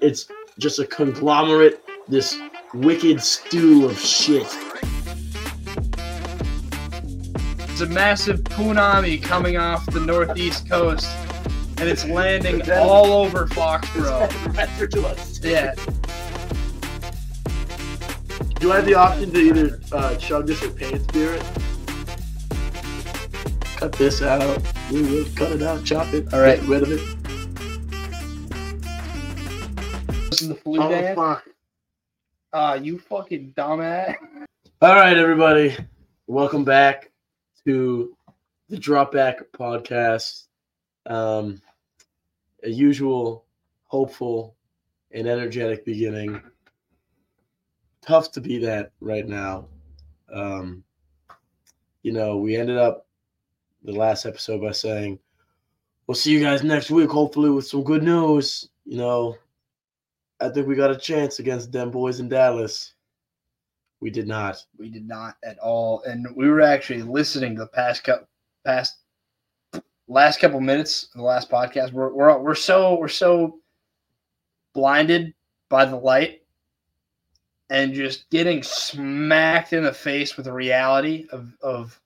it's just a conglomerate, this wicked stew of shit. It's a massive punami coming off the northeast coast, and it's landing all over Foxborough. Radford to us. Yeah, Do I have the option to either uh, chug this or paint spirit? Cut this out. We will cut it out, chop it, All right. get rid of it. This is the flu Oh, dance. fuck. Ah, you fucking dumbass. All right, everybody. Welcome back to the Drop Back podcast. Um, a usual hopeful and energetic beginning. Tough to be that right now. Um, you know, we ended up the last episode by saying, We'll see you guys next week, hopefully, with some good news. You know, I think we got a chance against them boys in Dallas. We did not. We did not at all, and we were actually listening to the past cup, past last couple minutes of the last podcast. We're we're we're so we're so blinded by the light and just getting smacked in the face with the reality of of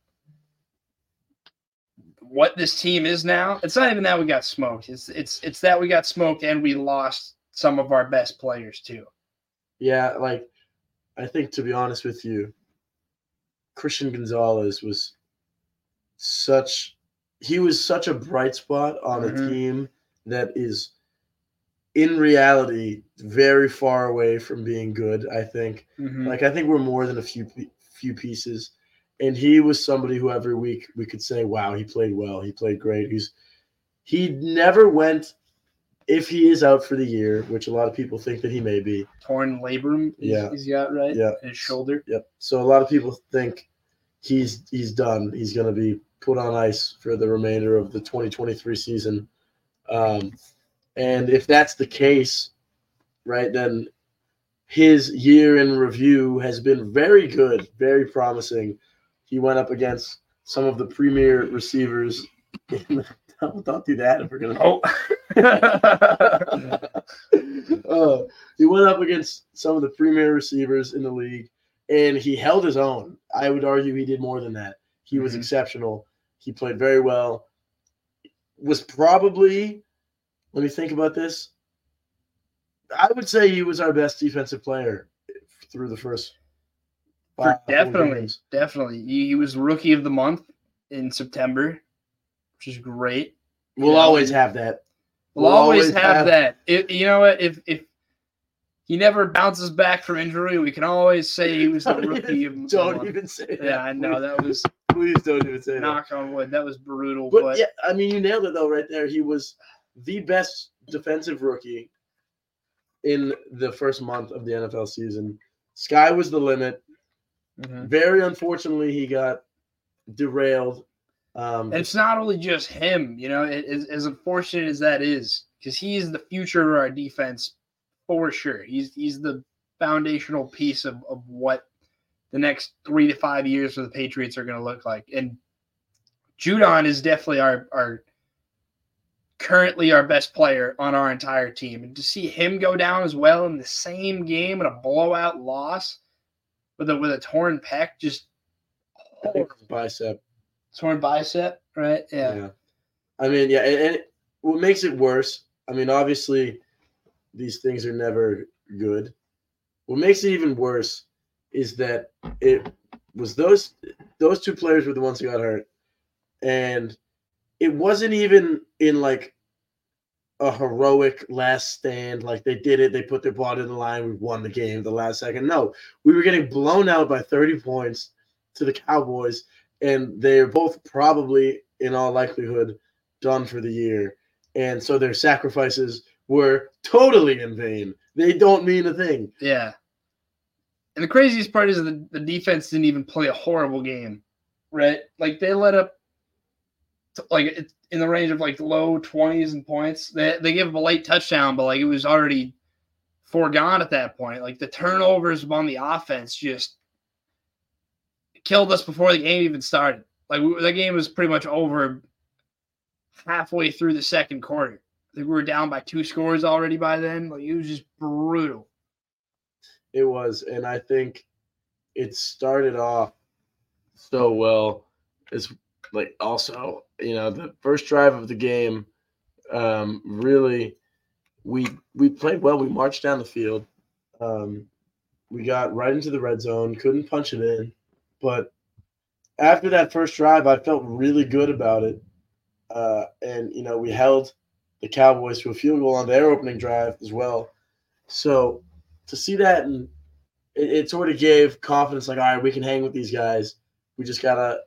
what this team is now. It's not even that we got smoked. It's it's it's that we got smoked and we lost some of our best players too. Yeah, like I think to be honest with you, Christian Gonzalez was such he was such a bright spot on Mhm. a team that is in reality very far away from being good, I think. Mhm. Like I think we're more than a few few pieces. And he was somebody who every week we could say, "Wow, he played well. He played great." He's he never went if he is out for the year, which a lot of people think that he may be. torn labrum. He's, Yeah. he's got right. Yeah. his shoulder. Yep. So a lot of people think he's he's done. He's going to be put on ice for the remainder of the 2023 season. Um, and if that's the case, right, then his year in review has been very good, very promising. He went up against some of the premier receivers. In the, don't, don't do that if we're gonna. Oh, uh, he went up against some of the premier receivers in the league, and he held his own. I would argue he did more than that. He was Mhm. exceptional. He played very well. Was probably, let me think about this. I would say he was our best defensive player through the first. five, definitely, definitely. He, he was rookie of the month in September, which is great. We'll always have that. We'll, always, have, that. If you know what, if if he never bounces back from injury, we can always say he was the rookie even, of the don't even say that. Yeah, I know that was Please don't even say that. knock on wood. That was brutal, But, but, yeah, I mean, you nailed it though, right there. He was the best defensive rookie in the first month of the NFL season. Sky was the limit. Mhm. Very unfortunately, he got derailed. Um, it's not only just him, you know, it, as, as unfortunate as that is, because he's the future of our defense for sure. He's he's the foundational piece of, of what the next three to five years for the Patriots are going to look like. And Judon is definitely our our currently our best player on our entire team. And to see him go down as well in the same game in a blowout loss with a with a torn pec, just I think it was bicep. Torn bicep, right? Yeah. I mean, yeah, and, and what makes it worse, I mean, obviously, these things are never good. What makes it even worse is that it was those those two players were the ones who got hurt, and it wasn't even in like a heroic last stand, like they did it, they put their body in the line, we won the game the last second. No, we were getting blown out by 30 points to the Cowboys, and they're both probably, in all likelihood, done for the year. And so their sacrifices were totally in vain. They don't mean a thing. Yeah. And the craziest part is the, the defense didn't even play a horrible game, right? Like they let up, like in the range of like low twenties and points. They they gave up a late touchdown, but like it was already foregone at that point. Like the turnovers on the offense just killed us before the game even started. Like we, the game was pretty much over halfway through the second quarter. I think we were down by two scores already by then. Like it was just brutal. It was, and I think it started off so well. It's like also, you know, the first drive of the game, um, really, we we played well. We marched down the field. Um, we got right into the red zone, couldn't punch it in, but after that first drive, I felt really good about it. Uh, and you know, we held the Cowboys to a field goal on their opening drive as well. So to see that and it, it sort of gave confidence like, all right, we can hang with these guys. We just gotta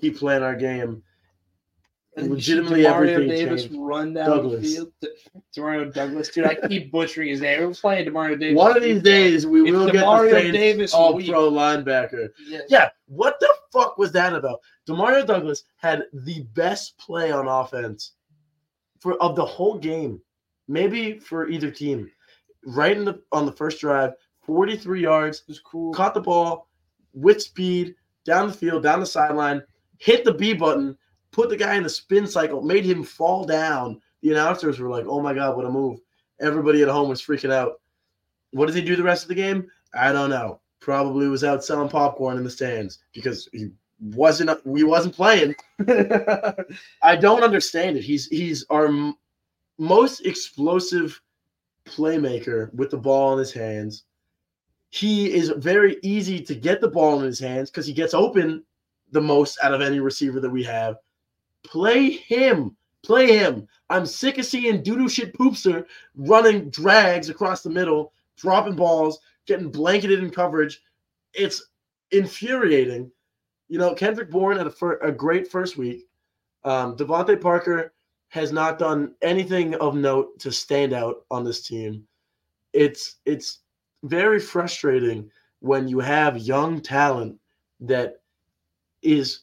keep playing our game. And Legitimately Demario everything Davis changed. run down Douglas. the field. Demario Douglas, dude. I keep butchering his name. We're playing Demario Davis. One of these days we will get the Demario Saints Davis all week. pro linebacker. Yes. Yeah, what the fuck was that about? Demario Douglas had the best play on offense for of the whole game, maybe for either team. Right in the on the first drive, 43 yards, It was cool. caught the ball with speed down the field, down the sideline, hit the B button, put the guy in the spin cycle, made him fall down. The announcers were like, "Oh my god, what a move!" Everybody at home was freaking out. What did he do the rest of the game? I don't know. Probably was out selling popcorn in the stands because he wasn't. We wasn't playing. I don't understand it. He's he's our m- most explosive playmaker with the ball in his hands. He is very easy to get the ball in his hands because he gets open the most out of any receiver that we have. Play him. Play him. I'm sick of seeing doo-doo shit poopster running drags across the middle, dropping balls, getting blanketed in coverage. It's infuriating. You know, Kendrick Bourne had a, fir- a great first week. Um, DeVante Parker has not done anything of note to stand out on this team. It's it's very frustrating when you have young talent that is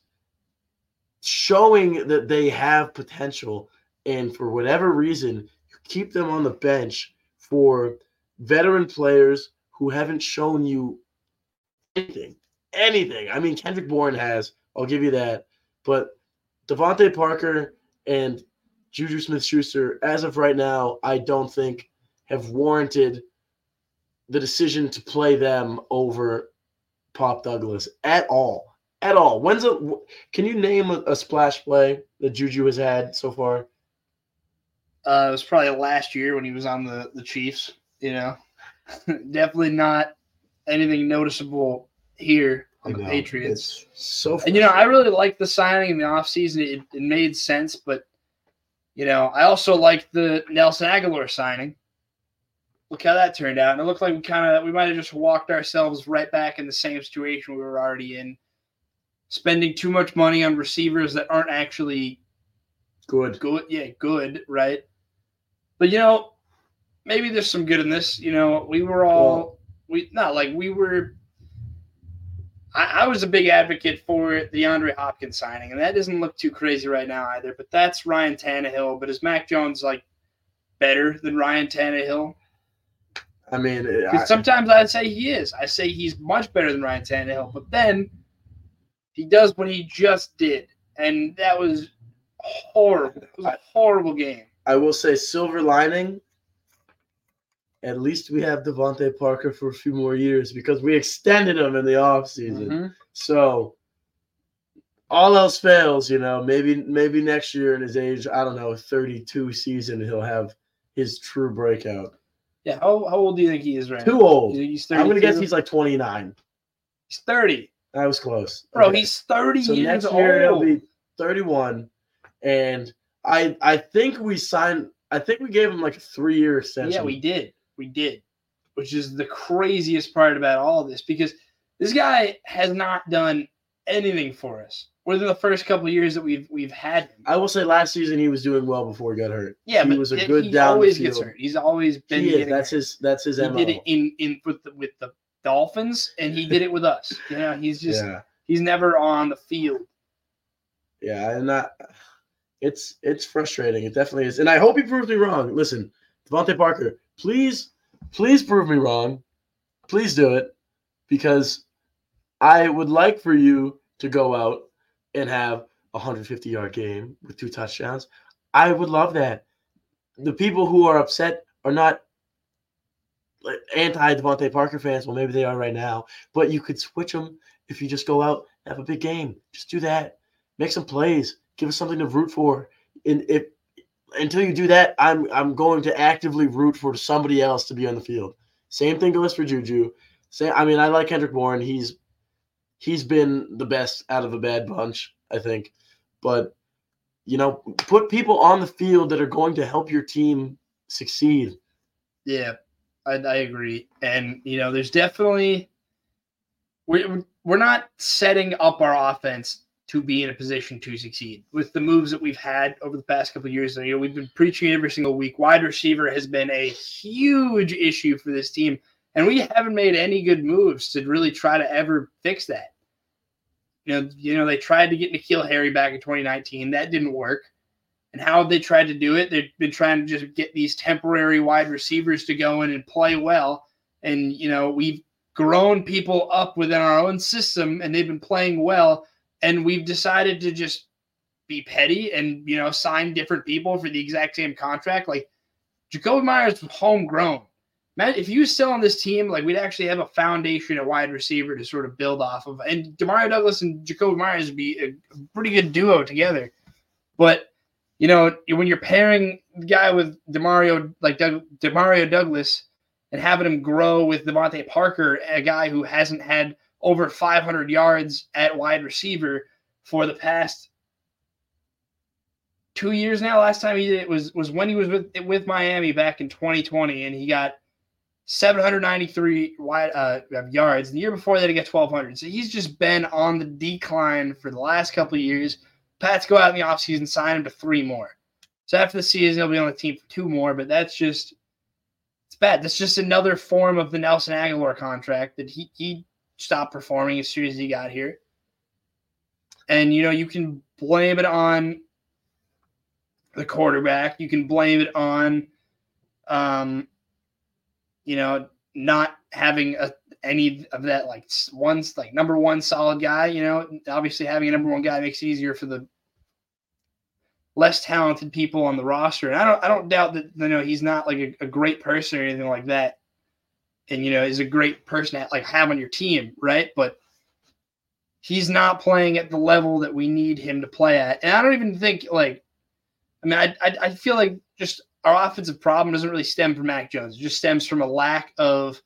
showing that they have potential. And for whatever reason you keep them on the bench for veteran players who haven't shown you anything anything. I mean kendrick bourne has i'll give you that. But DeVante Parker and juju smith-schuster as of right now i don't think have warranted the decision to play them over pop douglas at all at all when's a can you name a, a splash play that juju has had so far Uh, it was probably last year when he was on the, the Chiefs, you know. Definitely not anything noticeable here on the Patriots. it's so And you know, I really liked the signing in the offseason. It, it made sense, but you know, I also liked the Nelson Agholor signing. Look how that turned out. And it looked like we kind of we might have just walked ourselves right back in the same situation we were already in. Spending too much money on receivers that aren't actually good good yeah good right but you know maybe there's some good in this you know we were all we not like we were I, I was a big advocate for the Andre Hopkins signing, and that doesn't look too crazy right now either. But that's Ryan Tannehill. But is Mac Jones like better than Ryan Tannehill? i mean I, sometimes I'd say he is. I say he's much better than Ryan Tannehill, but then he does what he just did, and that was horrible. It was a horrible game. I will say silver lining. At least we have DeVante Parker for a few more years because we extended him in the offseason. Mhm. So all else fails, you know, maybe maybe next year in his age, I don't know, 32 season, he'll have his true breakout. Yeah, how, how old do you think he is right Too now? old. He's I'm gonna guess he's like 29. he's 30. I was close. Bro, Okay. he's 30 so years next year he'll be 31. And I I think we signed I think we gave him like a three year extension. Yeah, we did. We did. Which is the craziest part about all of this because this guy has not done anything for us within the first couple of years that we've we've had him. I will say last season he was doing well before he got hurt. yeah, he but was a good he down the always gets hurt. He's always been He is. That's hurt. his. That's his he mo. did it in in with the, with the Dolphins and he did it with us. You know, he's just yeah, he's never on the field. yeah, and that it's it's frustrating. It definitely is, and I hope he proves me wrong. Listen, DeVante Parker, please, please prove me wrong. Please do it, because I would like for you to go out and have a 150 yard game with two touchdowns. I would love that. the people who are upset are not anti DeVante Parker fans. Well, maybe they are right now, but you could switch them if you just go out have a big game. Just do that. Make some plays. Give us something to root for. And if until you do that, I'm I'm going to actively root for somebody else to be on the field. Same thing goes for Juju. Say, I mean, I like Kendrick Bourne. He's he's been the best out of a bad bunch, I think. But you know, put people on the field that are going to help your team succeed. Yeah, I, I agree. And you know, there's definitely we're we're not setting up our offense to be in a position to succeed with the moves that we've had over the past couple years. And You know, we've been preaching every single week. Wide receiver has been a huge issue for this team, and we haven't made any good moves to really try to ever fix that. You know, you know, they tried to get N'Keal Harry back in 2019. That didn't work. And how they tried to do it? They've been trying to just get these temporary wide receivers to go in and play well. And you know, we've grown people up within our own system, and they've been playing well and we've decided to just be petty and you know sign different people for the exact same contract. Like Jakobi Meyers was homegrown. Man, if you was still on this team, like we'd actually have a foundation at wide receiver to sort of build off of. And Demario Douglas and Jakobi Meyers would be a pretty good duo together. But you know, when you're pairing the guy with Demario, like Doug, Demario Douglas, and having him grow with DeVante Parker, a guy who hasn't had over 500 yards at wide receiver for the past two years now. Last time he did it was was when he was with with Miami back in 2020, and he got 793 wide uh, yards. The year before that, he got 1,200. So he's just been on the decline for the last couple of years. Pats go out in the offseason, sign him to three more. So after the season, he'll be on the team for two more, but that's just it's bad. That's just another form of the Nelson Agholor contract that he he stopped performing as soon as he got here. And you know, you can blame it on the quarterback. You can blame it on, um, you know, not having a, any of that like one's like number one solid guy. You know, obviously having a number one guy makes it easier for the less talented people on the roster. And I don't I don't doubt that you know he's not like a, a great person or anything like that and you know is a great person to like have on your team, right? But he's not playing at the level that we need him to play at, and I don't even think like, I mean, I I, I feel like just our offensive problem doesn't really stem from Mac Jones; it just stems from a lack of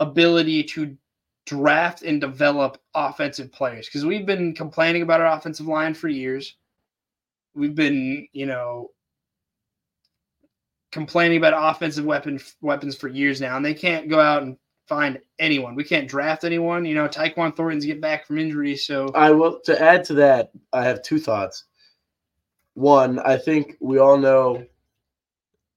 ability to draft and develop offensive players because we've been complaining about our offensive line for years. We've been, you know, complaining about offensive weapon weapons for years now, and they can't go out and find anyone. We can't draft anyone. You know, Tyquan Thornton's get back from injury, so I will. To add to that, I have two thoughts. One, I think we all know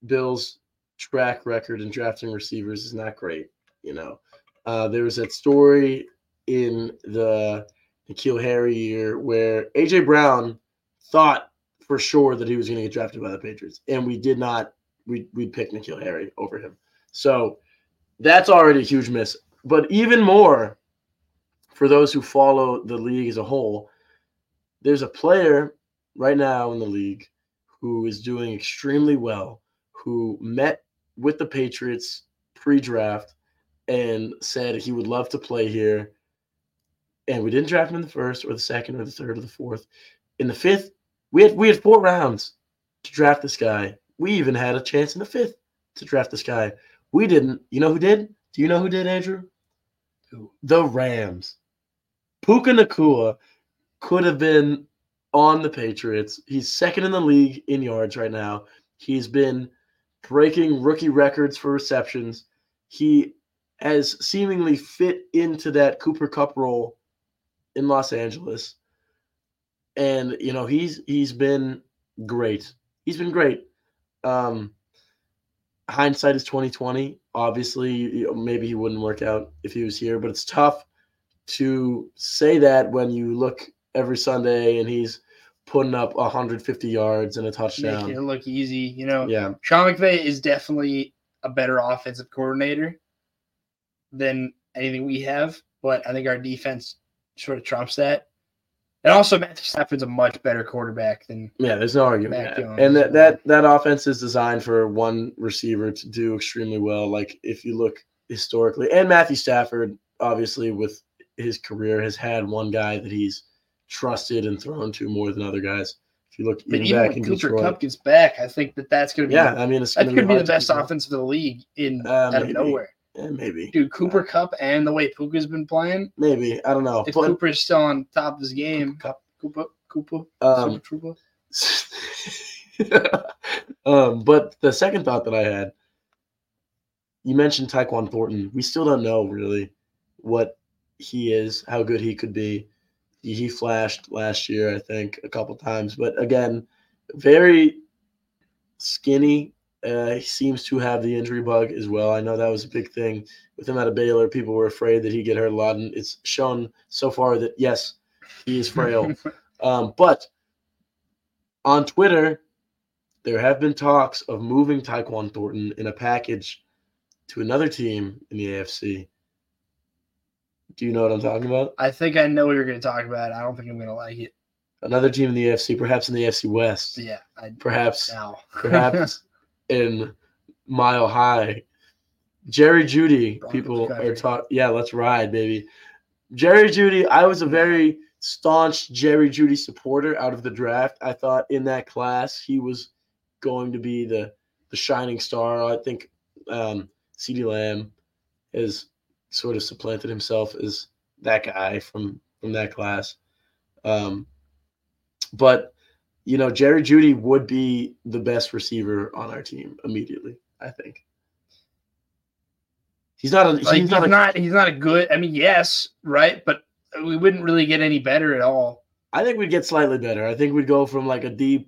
Bill's track record in drafting receivers is not great. You know, uh, there was that story in the N'Keal Harry year where AJ Brown thought for sure that he was going to get drafted by the Patriots, and we did not we we pick N'Keal Harry over him. So that's already a huge miss. But even more for those who follow the league as a whole, there's a player right now in the league who is doing extremely well, who met with the Patriots pre-draft and said he would love to play here. And we didn't draft him in the first or the second or the third or the fourth. In the fifth, we had we had four rounds to draft this guy we even had a chance in the fifth to draft this guy. We didn't. You know who did? Do you know who did, Andrew? Who? The Rams. Puka Nacua could have been on the Patriots. He's second in the league in yards right now. He's been breaking rookie records for receptions. He has seemingly fit into that Cooper Kupp role in Los Angeles. And you know, he's he's been great. He's been great um, hindsight is 2020. Obviously, maybe he wouldn't work out if he was here, but it's tough to say that when you look every Sunday and he's putting up 150 yards and a touchdown. Making it look easy, you know. Yeah. Sean McVay is definitely a better offensive coordinator than anything we have, but I think our defense sort of trumps that. And also, Matthew Stafford's a much better quarterback than Yeah, there's no argument. Mac. Jones. And that, that that offense is designed for one receiver to do extremely well. Like if you look historically, and Matthew Stafford, obviously, with his career, has had one guy that he's trusted and thrown to more than other guys. If you look even even back when in Cooper Detroit, Kupp gets back, I think that that's going to be yeah, I mean, it's that's going to be the best offense of the league in Uh, out of maybe. nowhere. Yeah, maybe, Dude, Cooper Kupp and the way Puka's been playing, maybe I don't know, if but Cooper's still on top of his game, Kupp. Cooper, Cooper, um, Super um, but the second thought that I had, you mentioned Tyquan Thornton. We still don't know really what he is, how good he could be. He, he flashed last year, I think, a couple times, but again, very skinny. Uh, he seems to have the injury bug as well. I know that was a big thing with him out of Baylor. People were afraid that he'd get hurt a lot, and it's shown so far that yes, he is frail. Um, but on Twitter, there have been talks of moving Tyquan Thornton in a package to another team in the AFC. Do you know what I'm talking about? I think I know what you're going to talk about. I don't think I'm going to like it. Another team in the AFC, perhaps in the AFC West, yeah, I perhaps now perhaps in Mile High. Jerry Jeudy, Broncos people country. are taught. Yeah, let's ride, baby. Jerry Jeudy. I was a very staunch Jerry Jeudy supporter out of the draft. I thought in that class he was going to be the the shining star. I think um, CeeDee Lamb has sort of supplanted himself as that guy from from that class. Um, but you know, Jerry Jeudy would be the best receiver on our team immediately. I think he's not a he's, like he's not, not, he's not a good. I mean, yes, right, but we wouldn't really get any better at all. I think we'd get slightly better. I think we'd go from like a D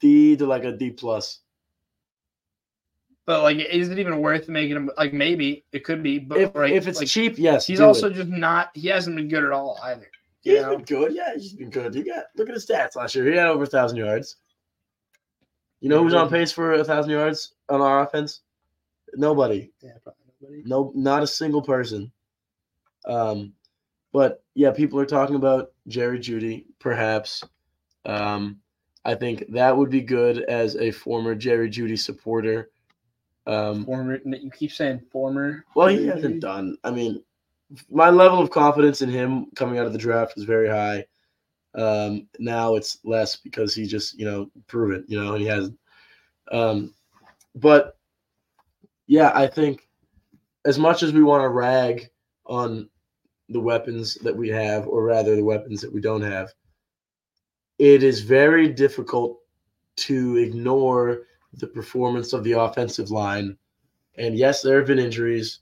D to like a D plus. But like, is it even worth making him? Like, maybe it could be, but If, right, if it's like, cheap, yes. he's also it. just not. He hasn't been good at all either. He's You know? been good. Yeah, he's been good. He got look at his stats last year. He had over a thousand yards. You know who's on pace for a thousand yards on our offense? Nobody. Yeah, probably nobody. No, not a single person. Um, but yeah, people are talking about Jerry Jeudy, perhaps. Um, I think that would be good as a former Jerry Jeudy supporter. Um, Former, you keep saying former. well, he hasn't done. I mean, my level of confidence in him coming out of the draft was very high. Um, now it's less because he just, you know, proven, you know, and he hasn't. Um, but yeah, I think as much as we want to rag on the weapons that we have, or rather the weapons that we don't have, it is very difficult to ignore the performance of the offensive line. And yes, there have been injuries.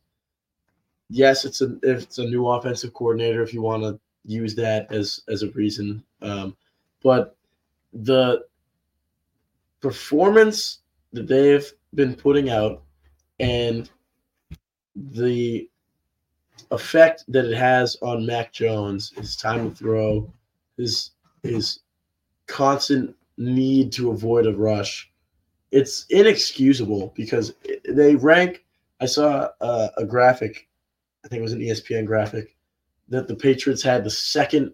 Yes, it's a it's a new offensive coordinator if you want to use that as as a reason. Um, but the performance that they've been putting out and the effect that it has on Mac Jones, his time to throw, his his constant need to avoid a rush, it's inexcusable because they rank. I saw a, a graphic, I think it was an ESPN graphic, that the Patriots had the second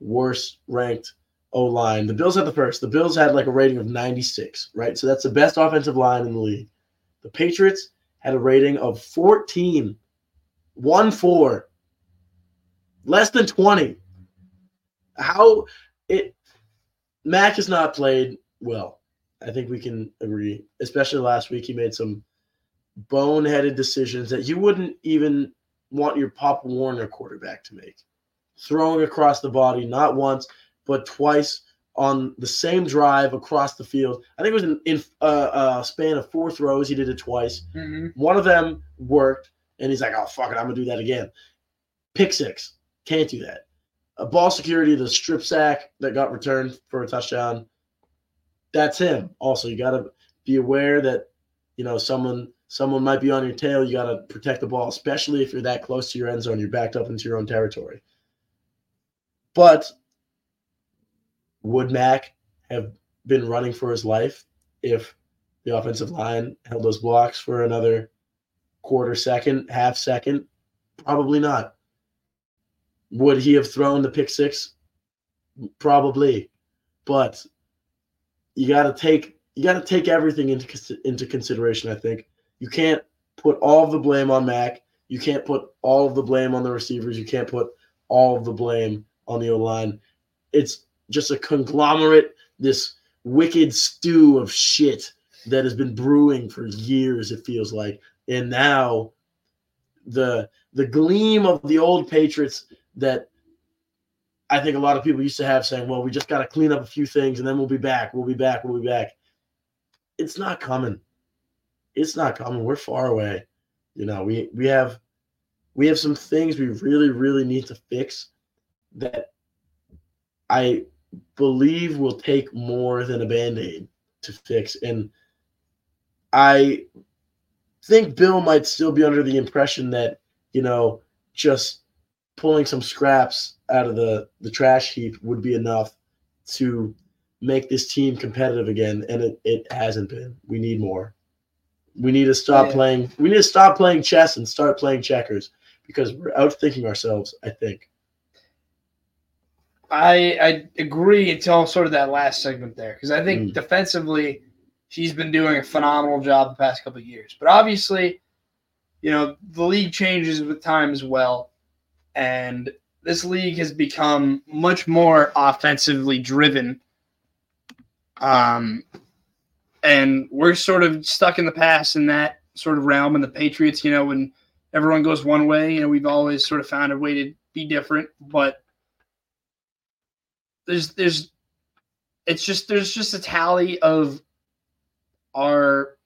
worst ranked O line. The Bills had the first. The Bills had like a rating of 96, right? So that's the best offensive line in the league. The Patriots had a rating of 14, 1 4, less than 20. How it, Mac has not played well. I think we can agree. Especially last week, he made some boneheaded decisions that you wouldn't even want your Pop Warner quarterback to make. Throwing across the body, not once, but twice on the same drive across the field. I think it was in, in uh, uh, span of four throws. He did it twice. Mm-hmm. One of them worked, and he's like, "Oh fuck it, I'm gonna do that again." Pick six, can't do that. A ball security, the strip sack that got returned for a touchdown. That's him. Also, you gotta be aware that you know someone someone might be on your tail. You gotta protect the ball, especially if you're that close to your end zone. You're backed up into your own territory. But would Mac have been running for his life if the offensive line held those blocks for another quarter second, half second? Probably not. Would he have thrown the pick six Probably, but you got to take you got to take everything into into consideration. I think you can't put all the blame on Mac. You can't put all of the blame on the receivers. You can't put all of the blame on the O line. It's just a conglomerate, this wicked stew of shit that has been brewing for years. It feels like, and now the the gleam of the old Patriots that I think a lot of people used to have saying, well, we just got to clean up a few things and then we'll be back. We'll be back. We'll be back. It's not coming. It's not coming. We're far away. You know, we we have we have some things we really really need to fix that I believe will take more than a band-aid to fix and I think Bill might still be under the impression that, you know, just pulling some scraps out of the the trash heap would be enough to make this team competitive again and it, it hasn't been we need more we need to stop Yeah. playing we need to stop playing chess and start playing checkers because we're outthinking ourselves i think I I agree until sort of that last segment there because I think Mm. defensively she's been doing a phenomenal job the past couple of years. But obviously, you know the league changes with time as well, and this league has become much more offensively driven. Um, and we're sort of stuck in the past in that sort of realm. And the Patriots, you know, when everyone goes one way, you know, we've always sort of found a way to be different, but there's there's it's just there's just a tally of our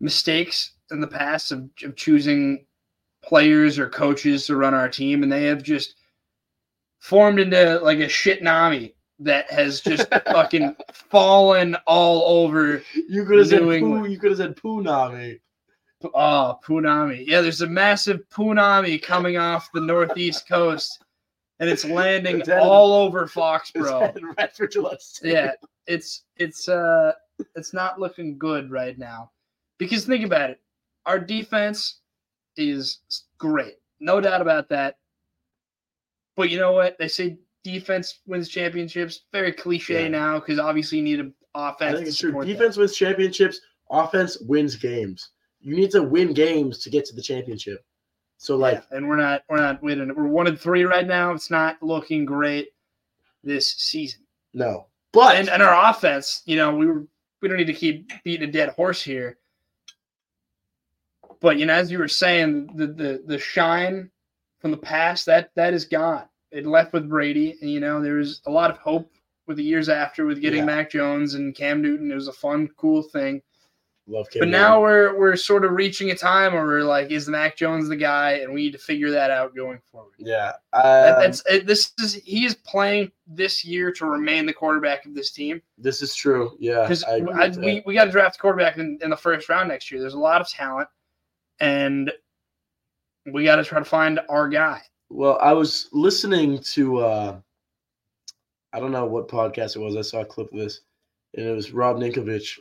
mistakes in the past of, of choosing players or coaches to run our team and they have just formed into like a shit nami that has just fucking fallen all over you could have said New poo, you could have said punami Oh, Punami. Yeah, there's a massive Punami coming off the northeast coast, and it's landing It's all over It's Foxborough. headed right for Gillette Stadium. Yeah, it's it's uh it's not looking good right now. Because think about it. Our defense is great. No doubt about that. But you know what? They say defense wins championships. Very cliche Yeah. now because obviously you need an I offense think to it's true. support that. Defense wins championships. Offense wins games. You need to win games to get to the championship. So, like, Yeah, and we're not we're not winning. We're one and three right now. It's not looking great this season. no. But And and our offense, you know, we were we don't need to keep beating a dead horse here. But you know, as you were saying, the the the shine from the past that that is gone. It left with Brady, and you know, there was a lot of hope with the years after with getting Yeah. Mac Jones and Cam Newton. It was a fun, cool thing. love Cam But Newton. now we're we're sort of reaching a time where we're like, is Mac Jones the guy? And we need to figure that out going forward. yeah, That, um, that's it, this is he is playing this year to remain the quarterback of this team this is true. Yeah, because I agree with we, we got to draft a quarterback in, in the first round next year. There's a lot of talent, and we got to try to find our guy. Well, I was listening to uh I don't know what podcast it was. I saw a clip of this, and it was Rob Ninkovich,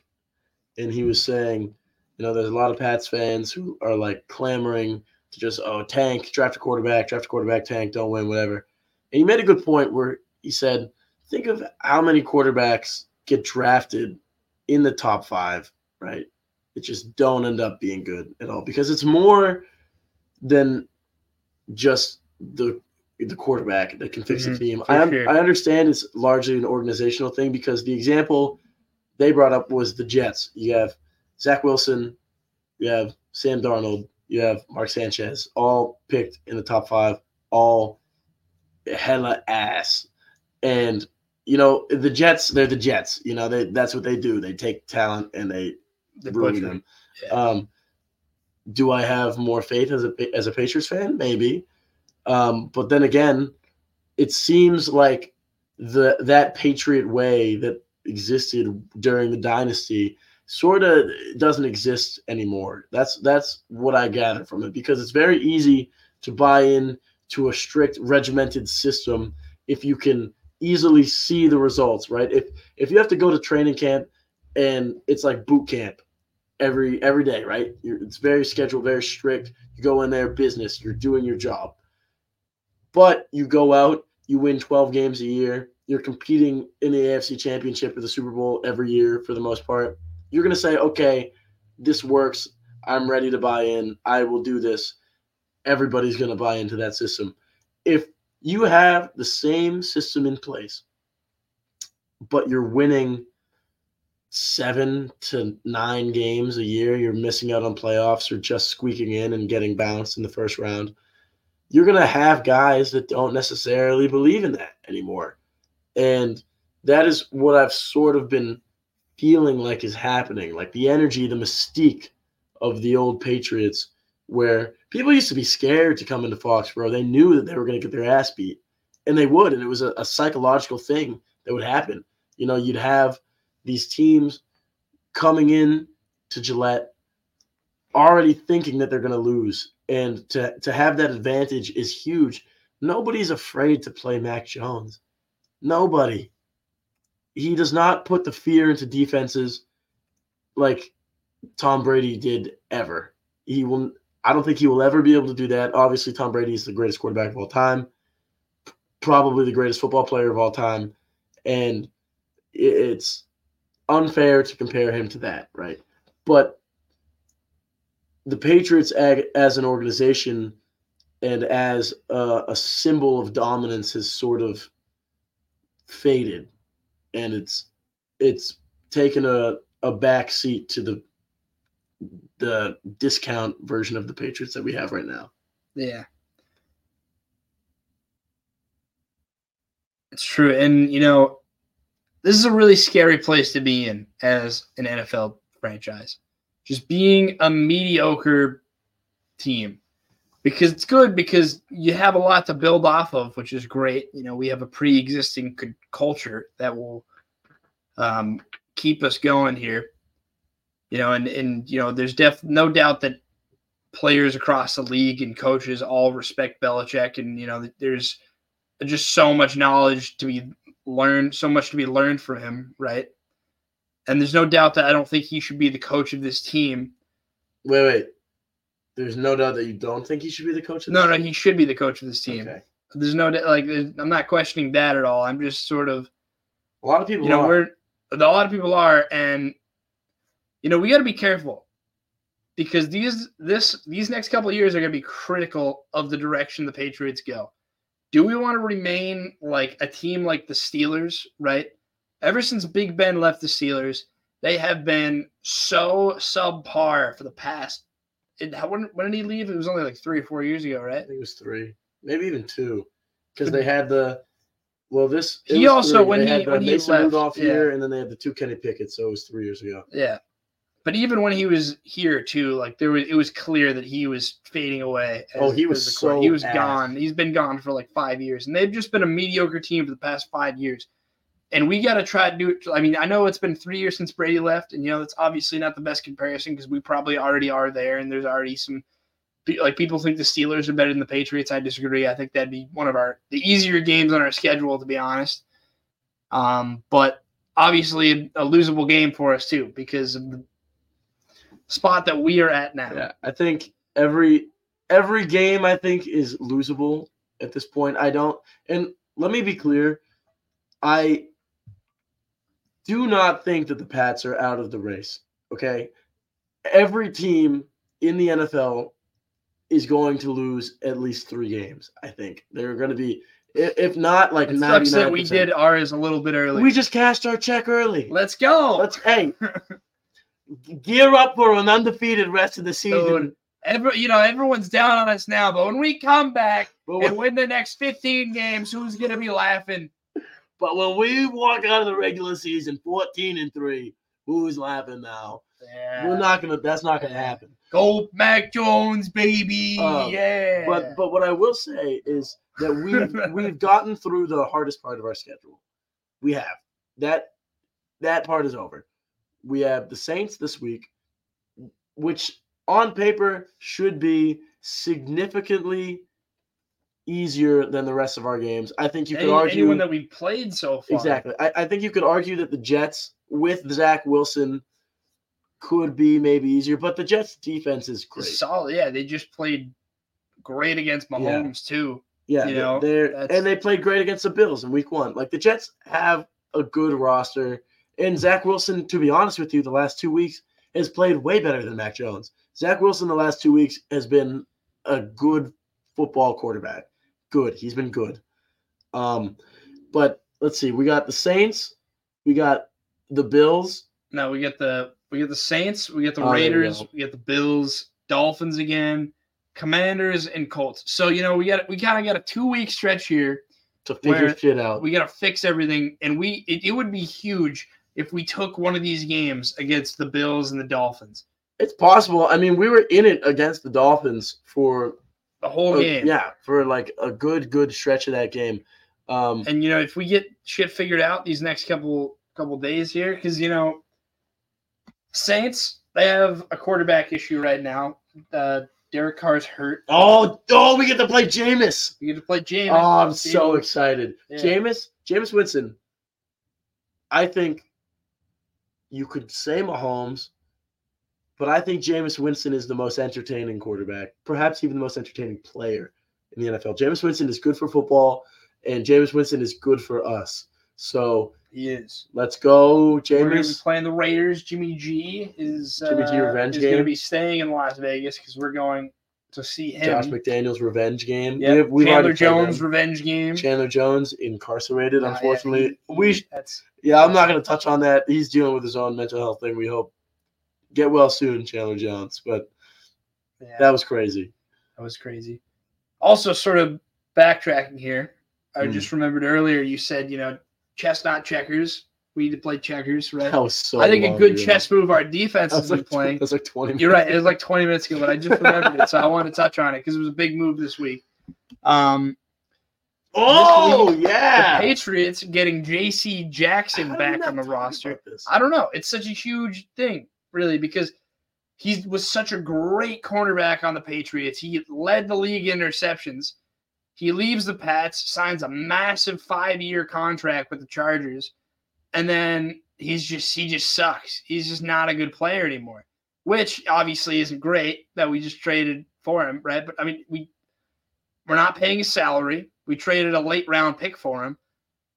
and he was saying, you know, there's a lot of Pats fans who are like clamoring to just oh tank, draft a quarterback, draft a quarterback, tank, don't win, whatever. And he made a good point where he said, think of how many quarterbacks get drafted in the top five, right? It just don't end up being good at all because it's more than just the the quarterback that can fix Mhm, the team. I, sure. I understand it's largely an organizational thing because the example they brought up was the Jets. You have Zach Wilson, you have Sam Darnold, you have Mark Sanchez, all picked in the top five, all hella ass. And you know the Jets, they're the Jets. You know they that's what they do. They take talent and they The ruin them. Yeah. Um, do I have more faith as a as a Patriots fan? Maybe, um, but then again, it seems like the that Patriot way that existed during the dynasty sort of doesn't exist anymore. That's that's what I gather from it because it's very easy to buy in to a strict regimented system if you can easily see the results, right? If if you have to go to training camp and it's like boot camp every every day, right? You're, it's very scheduled, very strict. You go in there, business. You're doing your job. But you go out, you win 12 games a year, you're competing in the AFC Championship or the Super Bowl every year for the most part, you're going to say, okay, this works. I'm ready to buy in. I will do this. Everybody's going to buy into that system. If you have the same system in place, but you're winning seven to nine games a year, you're missing out on playoffs or just squeaking in and getting bounced in the first round, you're going to have guys that don't necessarily believe in that anymore. And that is what I've sort of been feeling like is happening. Like the energy, the mystique of the old Patriots, where people used to be scared to come into Foxborough. They knew that they were going to get their ass beat, and they would. And it was a, a psychological thing that would happen. You know, you'd have these teams coming in to Gillette already thinking that they're going to lose. And to, to have that advantage is huge. Nobody's afraid to play Mac Jones. Nobody. He does not put the fear into defenses like Tom Brady did ever. He will I don't think he will ever be able to do that. Obviously, Tom Brady is the greatest quarterback of all time, probably the greatest football player of all time. And it's unfair to compare him to that, right? But the Patriots, as an organization and as a, a symbol of dominance, has sort of faded, and it's it's taken a a back seat to the the discount version of the Patriots that we have right now. Yeah. It's true. And, you know, this is a really scary place to be in as an NFL franchise. Just being a mediocre team because it's good because you have a lot to build off of, which is great. You know, we have a pre existing culture that will um, keep us going here. You know, and, and, you know, there's def no doubt that players across the league and coaches all respect Belichick. And, you know, there's just so much knowledge to be learned, so much to be learned from him, right? And there's no doubt that I don't think he should be the coach of this team. Wait, wait. There's no doubt that you don't think he should be the coach. Of this No, no, he should be the coach of this team. Okay. There's no like. I'm not questioning that at all. I'm just sort of. A lot of people, you know, are. we're a lot of people are, and you know, we got to be careful because these this these next couple of years are going to be critical of the direction the Patriots go. Do we want to remain like a team like the Steelers, right? Ever since Big Ben left the Steelers, they have been so subpar for the past. It, when, when did he leave? It was only like three or four years ago, right? I think it was three, maybe even two, because they had the. Well, this he also three. when they he when uh, Mason he left, Rudolph yeah. year, and then they had the two Kenny Pickett, so it was three years ago. Yeah, but even when he was here too, like there was, it was clear that he was fading away. As, oh, he was so he was ass. gone. He's been gone for like five years, and they've just been a mediocre team for the past five years. And we got to try to do it. I mean, I know it's been three years since Brady left, and you know that's obviously not the best comparison because we probably already are there, and there's already some like people think the Steelers are better than the Patriots. I disagree. I think that'd be one of our the easier games on our schedule, to be honest. Um, but obviously a losable game for us too because of the spot that we are at now. Yeah, I think every every game I think is losable at this point. I don't and let me be clear, I do not think that the Pats are out of the race. Okay. Every team in the NFL is going to lose at least three games. I think they're going to be, if not like nine. We did ours a little bit early. We just cashed our check early. Let's go. Let's hey, gear up for an undefeated rest of the season. Dude, every, you know, everyone's down on us now, but when we come back and win the next 15 games, who's going to be laughing? But when we walk out of the regular season 14 and 3, who's laughing now? Yeah. We're not gonna. That's not gonna happen. Go Mac Jones, baby. Uh, yeah. But but what I will say is that we've we've gotten through the hardest part of our schedule. We have that that part is over we have the Saints this week, which on paper should be significantly easier than the rest of our games. I think you could Any, argue anyone that we played so far. Exactly. I, I, think you could argue that the Jets with Zach Wilson could be maybe easier, but the Jets defense is great. It's solid. Yeah, they just played great against Mahomes yeah. too. Yeah, You know, they're and they played great against the Bills in Week One. Like the Jets have a good roster, and Zach Wilson, to be honest with you, the last two weeks has played way better than Mac Jones. Zach Wilson the last two weeks has been a good football quarterback. Good, he's been good. Um, but let's see, we got the Saints, we got the Bills. No, we get the we get the Saints, we get the Oh, Raiders, go. we get the Bills, Dolphins again, Commanders, and Colts. So you know we got we kind of got a two week stretch here. To figure shit out. We got to fix everything, and we it, it would be huge if we took one of these games against the Bills and the Dolphins. It's possible. I mean, we were in it against the Dolphins for The whole uh, game. yeah, for like a good good stretch of that game. Um, And you know, if we get shit figured out these next couple couple days here, because you know, Saints they have a quarterback issue right now. Uh, Derek Carr's hurt. oh, oh, we get to play Jameis. You get to play Jameis. Oh, I'm so excited. Yeah. Jameis, Jameis Winston. I think you could say Mahomes, but I think Jameis Winston is the most entertaining quarterback, perhaps even the most entertaining player in the NFL. Jameis Winston is good for football, and Jameis Winston is good for us. So He is. let's go, We're going to be Jameis. playing the Raiders. Jimmy G is Jimmy G uh, revenge is going to be staying in Las Vegas because we're going to see him. Josh McDaniels revenge game. Yep. We've- we've Chandler Jones revenge game. Chandler Jones incarcerated, Uh, yeah, unfortunately. he- he- we that's Yeah, I'm not going to touch on that. He's dealing with his own mental health thing. We hope get well soon, Chandler Jones. But yeah. that was crazy. That was crazy. Also, sort of backtracking here, I Hmm. just remembered earlier you said, you know, chestnut checkers. We need to play checkers, right? That was so. I think a good ago. chess move our defense That has was been like playing. That was like 20. You're right. It was like 20 minutes ago, but I just remembered it, so I wanted to touch on it because it was a big move this week. Um, Oh the yeah. Patriots getting J.C. Jackson How back on the roster. I don't know. It's such a huge thing, really, because he was such a great cornerback on the Patriots. He led the league in interceptions. He leaves the Pats, signs a massive five-year contract with the Chargers, and then he's just he just sucks. He's just not a good player anymore. Which obviously isn't great that we just traded for him, right? But I mean, we we're not paying his salary. We traded a late round pick for him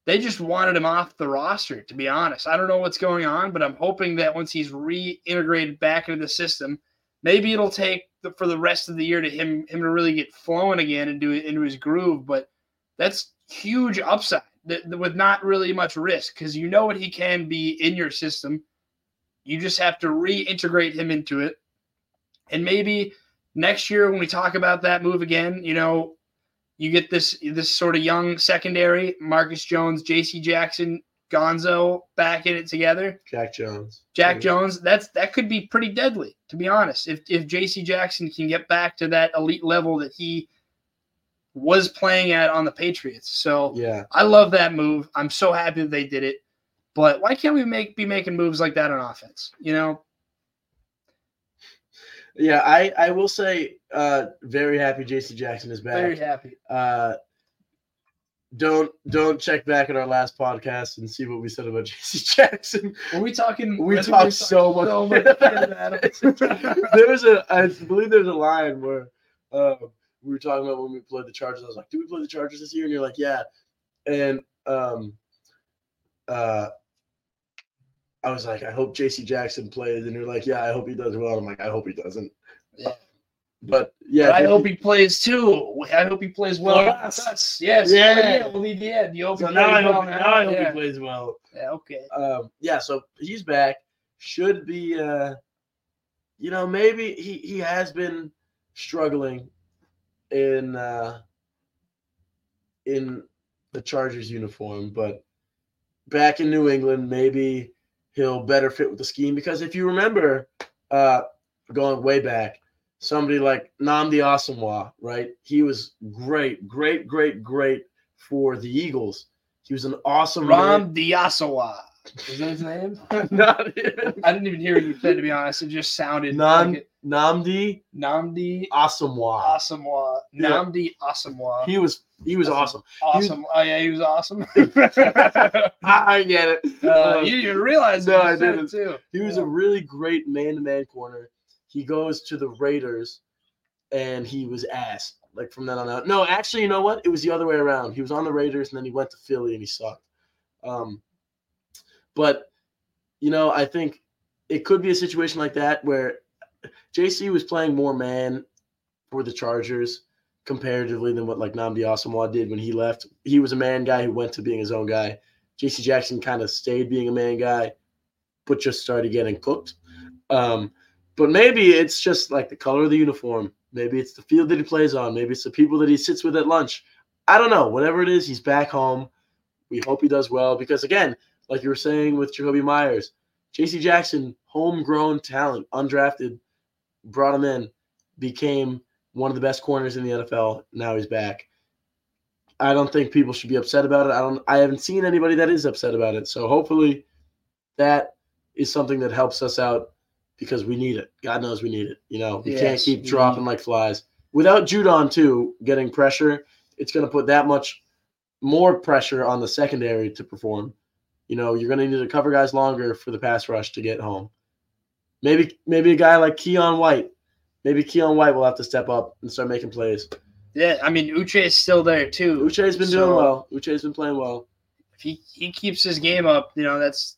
they just wanted him off the roster, to be honest. I don't know what's going on, but I'm hoping that once he's reintegrated back into the system, maybe it'll take the, for the rest of the year to him him to really get flowing again and do it into his groove. But that's huge upside th- th- with not really much risk because you know what he can be in your system. You just have to reintegrate him into it, and maybe next year when we talk about that move again, you know, you get this this sort of young secondary, Marcus Jones, J.C. Jackson, Gonzo back in it together. Jack Jones. Jack Jones, that's that could be pretty deadly, to be honest. If if J.C. Jackson can get back to that elite level that he was playing at on the Patriots, so Yeah. I love that move. I'm so happy that they did it. But why can't we make be making moves like that on offense? You know, Yeah. I I will say, uh, very happy J.C. Jackson is back. very happy. uh, don't don't check back at our last podcast and see what we said about J.C. Jackson. Were we talking? We talked so much. so much there was a, I believe there's a line where uh, we were talking about when we played the Chargers. I was like, "Do we play the Chargers this year?" And you're like, "Yeah." And um, uh, I was like, "I hope J.C. Jackson plays," and you're like, "Yeah, I hope he does well." I'm like, "I hope he doesn't." Yeah. But yeah, But I hope he plays too. I hope he plays well. For with us. us. Yes. Yeah. Yeah. We'll leave the end. You hope So now I hope, well now I hope yeah. he plays well. Yeah, okay. um yeah so he's back should be uh you know maybe he he has been struggling in uh in the chargers uniform but back in new england maybe he'll better fit with the scheme because if you remember uh going way back somebody like Nnamdi Asomugha right he was great great great great for the eagles he was an awesome man. Ram Diasawa. Is that his name? Not even. I didn't even hear what you said, to be honest. It just sounded Nam, like it. Nnamdi Nnamdi Asomugha. Asomugha. Yeah. Nnamdi Asomugha. He was he was awesome. Awesome. Oh, yeah, he was awesome. I get it. Uh, Uh, you didn't even realize. No, I didn't. Too. he was yeah. a really great man-to-man corner. He goes to the Raiders, and he was ass like from then on out. No, actually, you know what? It was the other way around. He was on the Raiders and then he went to Philly and he sucked. Um, but you know, I think it could be a situation like that where JC was playing more man for the Chargers comparatively than what like Nnamdi Asomugha did when he left. He was a man guy who went to being his own guy. JC Jackson kind of stayed being a man guy, but just started getting cooked. Um, but maybe it's just like the color of the uniform. Maybe it's the field that he plays on. Maybe it's the people that he sits with at lunch. I don't know. Whatever it is, he's back home. We hope he does well because, again, like you were saying with Jakobi Meyers, JC Jackson, homegrown talent, undrafted, brought him in, became one of the best corners in the NFL. Now he's back. I don't think people should be upset about it. I don't. I haven't seen anybody that is upset about it. So hopefully, that is something that helps us out because we need it. God knows we need it. You know, we can't keep dropping like flies. Without Judon too getting pressure, it's going to put that much more pressure on the secondary to perform. You know, you're going to need to cover guys longer for the pass rush to get home. Maybe maybe a guy like Keion White, maybe Keion White will have to step up and start making plays. Yeah, I mean Uche is still there too. Uche's been doing well. Uche's been playing well. If he, he keeps his game up, you know, that's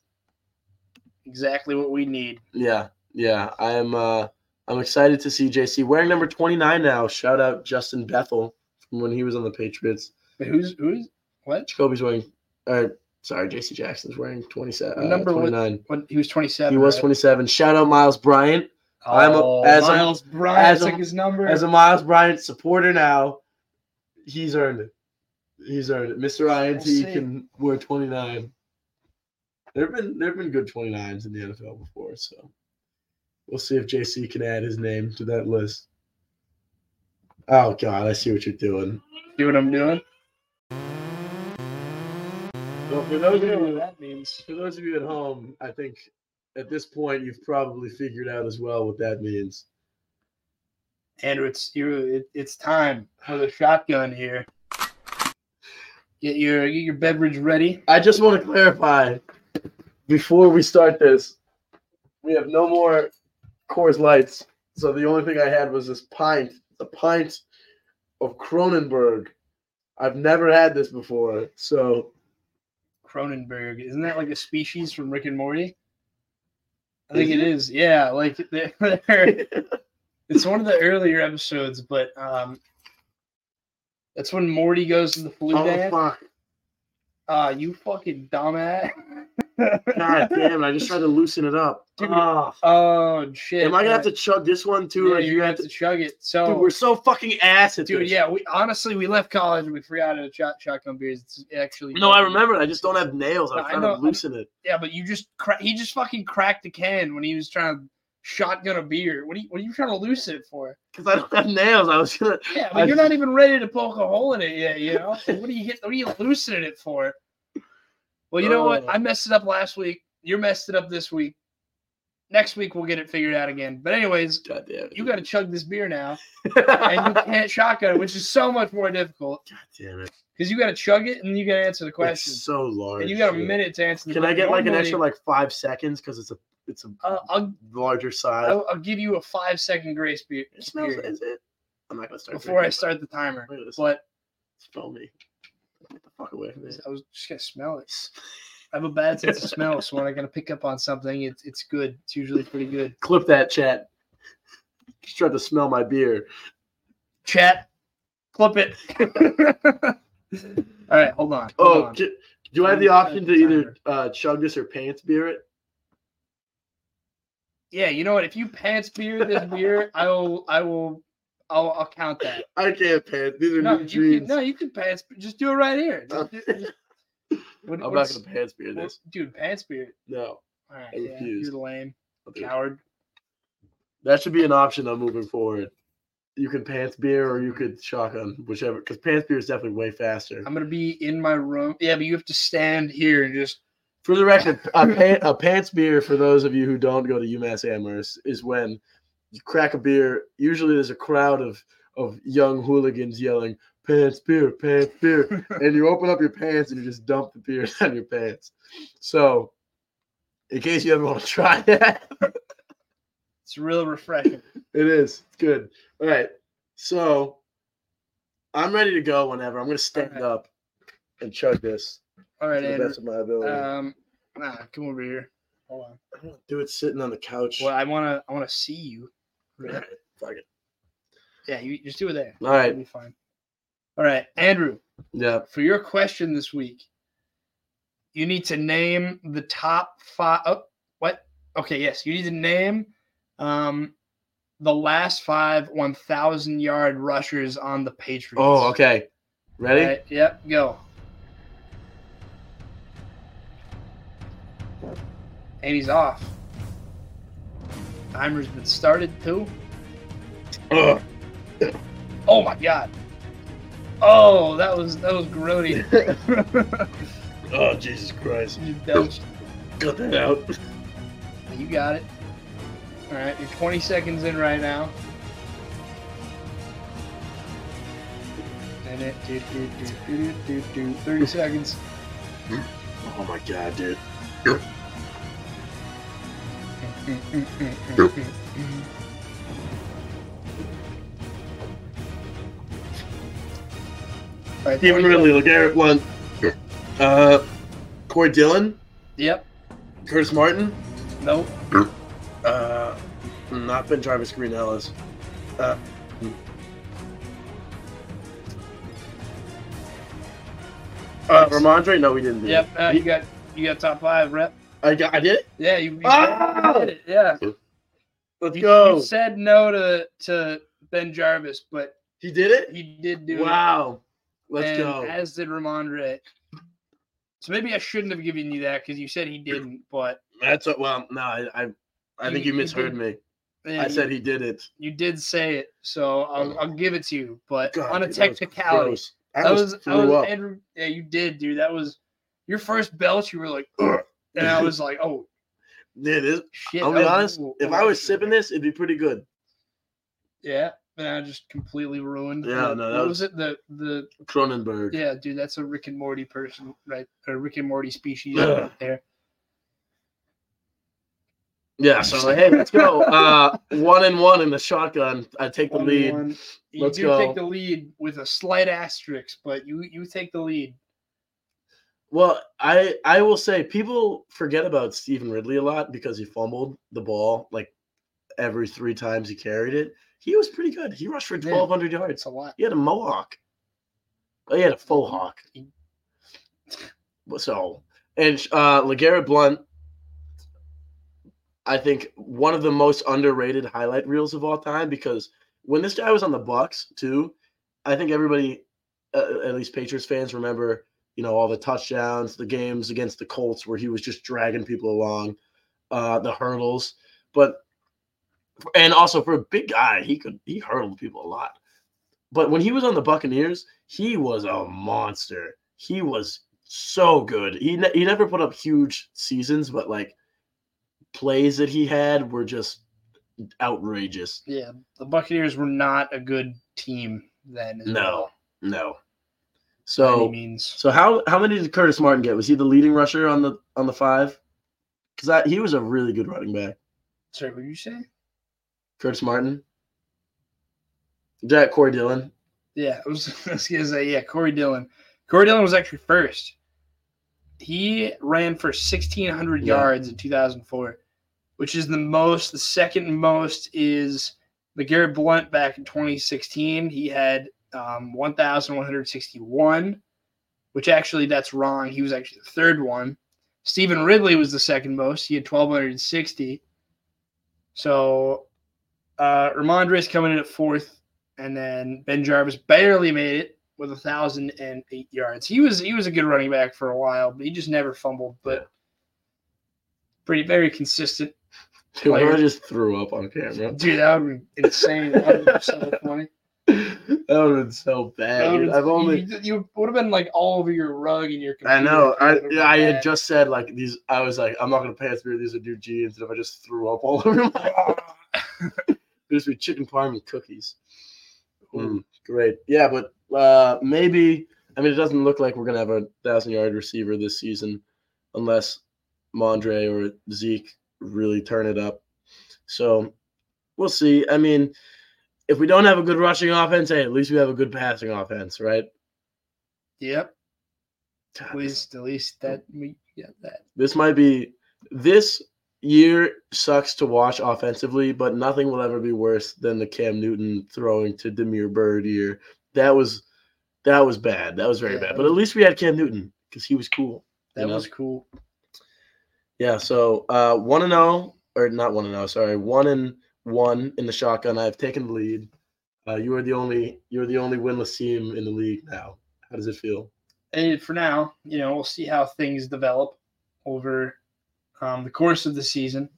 exactly what we need. Yeah, yeah. I'm uh I'm excited to see JC wearing number 29 now. Shout out Justin Bethel from when he was on the Patriots. But who's who's what? Jakobi's wearing or sorry, JC Jackson's wearing 27 uh, Number what- 29. What he was twenty seven. He was 27. Shout out Myles Bryant. I'm a- oh, as a- Myles Bryant as a- took his number. As a Myles Bryant supporter now, he's earned it. He's earned it. Mr. INT see. can wear 29. There've been there've been good 29s in the NFL before, so we'll see if JC can add his name to that list. Oh god, I see what you're doing. See what I'm doing? Well, for those of You know that means. for those of you at home, I think at this point you've probably figured out as well what that means. Andrew, it's. It, it's time for the shotgun here. Get your get your beverage ready. I just want to clarify before we start this, we have no more Coors Lights. So the only thing I had was this pint, a pint of Kronenbourg. I've never had this before, so Cronenberg, isn't that like a species from Rick and Morty? I think it is. Yeah, like they're, they're, it's one of the earlier episodes, but um, that's when Morty goes to the flu oh dance. fuck! Ah, you fucking dumbass. God damn! it, I just tried to loosen it up. Dude, Ah. Oh shit! am I gonna have to chug this one too? Yeah, you're gonna have to? to chug it. So, Dude, we're so fucking ass at Dude, this. yeah, we honestly we left college and we forgot how to shot shotgun beers. It's actually No, I remember. it. I just don't have nails. I'm I trying to loosen it. Yeah, but you just cra- he just fucking cracked the can when he was trying to shotgun a beer. What are you what are you trying to loosen it for? Because I don't have nails. I was gonna. Yeah, but I- you're not even ready to poke a hole in it yet. You know what are you get? What are you loosening it for? Well, you know what? Oh. I messed it up last week. You're messed it up this week. Next week we'll get it figured out again. But anyways, God damn it. you got to chug this beer now, and you can't shotgun it, which is so much more difficult God damn it. because you got to chug it and you got to answer the question. It's so large. and you got a minute to answer. The Can I get like an extra like five seconds because it's a it's a Uh, larger size? I'll I'll give you a five second grace be- it smells. period Is it? I'm not gonna start before I start the timer. Look at this. But Smell me. Get the fuck away from me. I was just gonna smell it. I have a bad sense of smell, so when I gotta pick up on something, it's it's good. It's usually pretty good. Clip that chat. Just tried to smell my beer. Chat, clip it. All right, hold on. Hold Oh, on. get, do I have the option to either uh, chug this or pants beer it? yeah. You know what? If you pants beer this beer, I will. I will. I'll, I'll count that. I can't pants. These are No, new you can, dreams. no, you can pants. Just do it right here. I'm Just just- what- I'm not gonna pants beer this. dude. Pants beer. No. All right, I yeah, refuse. you're lame, I'll do it. coward. That should be an option on moving forward. You can pants beer or you could shotgun, whichever. Because pants beer is definitely way faster. I'm gonna be in my room. Yeah, but you have to stand here and just. For the record, a, pan, a pants beer for those of you who don't go to UMass Amherst is when you crack a beer. Usually, there's a crowd of of young hooligans yelling "pants beer, pants beer," and you open up your pants and you just dump the beer down your pants. So, in case you ever want to try that, It's real refreshing. it is it's good. All right, So I'm ready to go whenever. I'm gonna stand Alright. up and chug this All right, right, Andrew. best of my ability. Um, nah, come over here. Hold on. I don't do it sitting on the couch. Well, I wanna, I wanna see you. Fuck it. Yeah, you just do it there. All right. It'll be fine. All right, Andrew. Yeah. For your question this week, you need to name the top five. Oh, what? Okay, yes, you need to name um, the last five 1,000 yard rushers on the Patriots. Oh, okay. Ready? Right, yep, go. And he's off. Timer's been started too. Ugh. Oh my god. Oh, that was that was grody. oh Jesus Christ! you belched. Cut that out. You got it. All right, you're 20 seconds in right now. And it, do, do, do, do, do, do, 30 seconds. Oh my God, dude. All right, Stevan 20 Ridley, LeGarrette Blunt, uh, Corey Dillon, Yep. Curtis Martin, Nope. uh, not BenJarvus Green-Ellis. Uh, uh, Rhamondre? No, we didn't. Do Yep. Uh, He- you got you got top five rep. I, got, I did it. Yeah, you, you Oh! did it. Yeah. Let's You, go. you said no to to BenJarvus, but he did it. he did do it. Wow. Let's and go. As did Rhamondre. So maybe I shouldn't have given you that because you said he didn't, but That's a, well. No, I, I, I think You- you you misheard did- me. yeah, I you- said he did it. you did say it, so I'll, I'll give it to you. But God, on a dude, that was technicality. I that was, that was. Andrew. Yeah, you did, dude. That was your first belch. You were like, "Ugh," and I was like, oh It is. shit. I'll be was- honest. If I was sipping this, it'd be pretty good. yeah, and I just completely ruined. Yeah, the- no, that was it? The the Cronenberg. yeah, dude. That's a Rick and Morty person, right? A Rick and Morty species right there. Yeah. So hey, let's go. Uh, one and one in the shotgun. I take the One lead. one. You Let's do go. take the lead with a slight asterisk, but you you take the lead. Well, I I will say people forget about Stevan Ridley a lot because he fumbled the ball like every three times he carried it. He was pretty good. He rushed for twelve hundred yards. A lot. He had a mohawk. Oh, he had a faux hawk. So, and uh, Legarrette Blunt, I think one of the most underrated highlight reels of all time because when this guy was on the Bucks too, I think everybody, uh, at least Patriots fans, remember you know all the touchdowns, the games against the Colts where he was just dragging people along, uh, the hurdles, but and also for a big guy, he could he hurdled people a lot. But when he was on the Buccaneers, he was a monster. He was so good. He ne- he never put up huge seasons, but like plays that he had were just outrageous. Yeah, the Buccaneers were not a good team then. No, well, no. So so how how many did Curtis Martin get? Was he the leading rusher on the on the five? Because he was a really good running back. Sorry, what did you say? Curtis Martin. Jack Corey Dillon. Yeah, I was, I was gonna say yeah. Corey Dillon. Corey Dillon was actually first. He ran for sixteen hundred Yeah. yards in two thousand four, which is the most. The second most is LeGarrette Blunt back in twenty sixteen. He had um, one thousand one hundred sixty one, which actually that's wrong. He was actually the third one. Stevan Ridley was the second most. He had twelve hundred sixty. So uh, Rhamondre's coming in at fourth, and then BenJarvus barely made it with a thousand and eight yards. He was he was a good running back for a while, but he just never fumbled. But pretty very consistent. Dude, I just threw up on camera. Dude, that would be insane. That would be so funny. That would have been so bad. That I've only you, you would have been like all over your rug and your. I know. I yeah, I had bad. just said like these. I was like, I'm not gonna pay through these are new jeans, and if I just threw up all over my, there's be chicken parm and cookies. Mm, great. Yeah, but uh maybe. I mean, it doesn't look like we're gonna have a thousand yard receiver this season, unless Mondre or Zeke really turn it up. So we'll see. I mean, if we don't have a good rushing offense, hey, at least we have a good passing offense, right? Yep. God, At least, at least that we get that. this might be this year sucks to watch offensively, but nothing will ever be worse than the Cam Newton throwing to Damiere Byrd year. That was that was bad. That was very Yeah, bad. But at least we had Cam Newton because he was cool. That You know? was cool. Yeah. So uh, one and zero, or not one and zero. Sorry, one and one in the shotgun. I've taken the lead. Uh, you are the only you're the only winless team in the league now. How does it feel? And for now, you know, we'll see how things develop over um, the course of the season.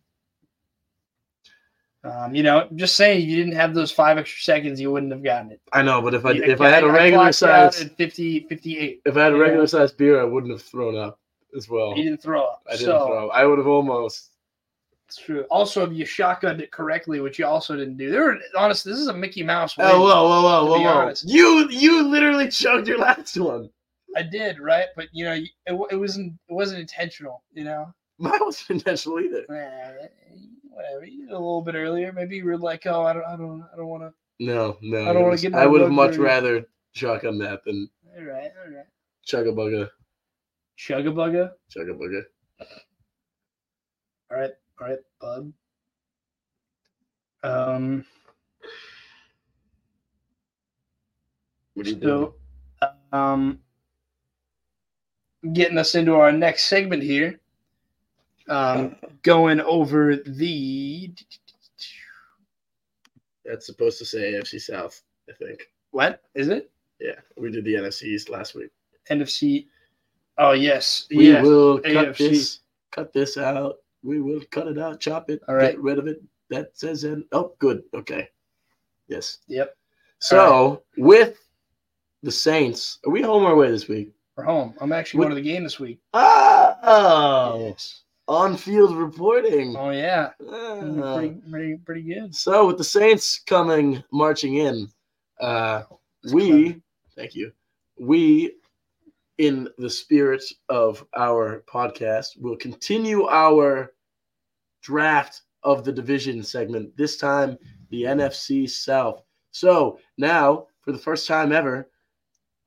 Um, you know, just saying you didn't have those five extra seconds, you wouldn't have gotten it. I know, but if I You- if I had a regular size at 50, 58. if I had a you know. regular size beer, I wouldn't have thrown up as well. He didn't throw up. I didn't so throw up. I would have almost. True. Also, if you shotgunned it correctly, which you also didn't do, there were honestly, this is a Mickey Mouse. Win. Oh whoa whoa whoa whoa whoa! honest. You you literally chugged your last one. I did, right? But you know, it, it wasn't it wasn't intentional. You know, Mine wasn't intentional either. Eh, whatever. You did a little bit earlier. Maybe you were like, oh, I don't, I don't, I don't want to. No no. I don't wanna get I would have much dirty. rather shotgun that than All right, all right. chug a bugger. Chug a bugger. Chug a bugger. All right, right, bud. Um. What are you doing? So, um, getting us into our next segment here. Um, going over the That's supposed to say AFC South. I think. what is it? Yeah, we did the NFC East last week. NFC. Oh yes, We yes. will cut AFC. this. Cut this out. We will cut it out. Chop it. All right. Get rid of it. That says in. Oh, good. Okay. Yes. Yep, So with the Saints, are we home or away this week? we're home. I'm actually What- going to the game this week. Oh, Yes. on-field reporting. Oh yeah, Ah. pretty, pretty, pretty good. So with the Saints coming marching in, uh, That's we clever. thank you. We, in the spirit of our podcast, we'll continue our draft of the division segment. This time, the NFC South. So now, for the first time ever,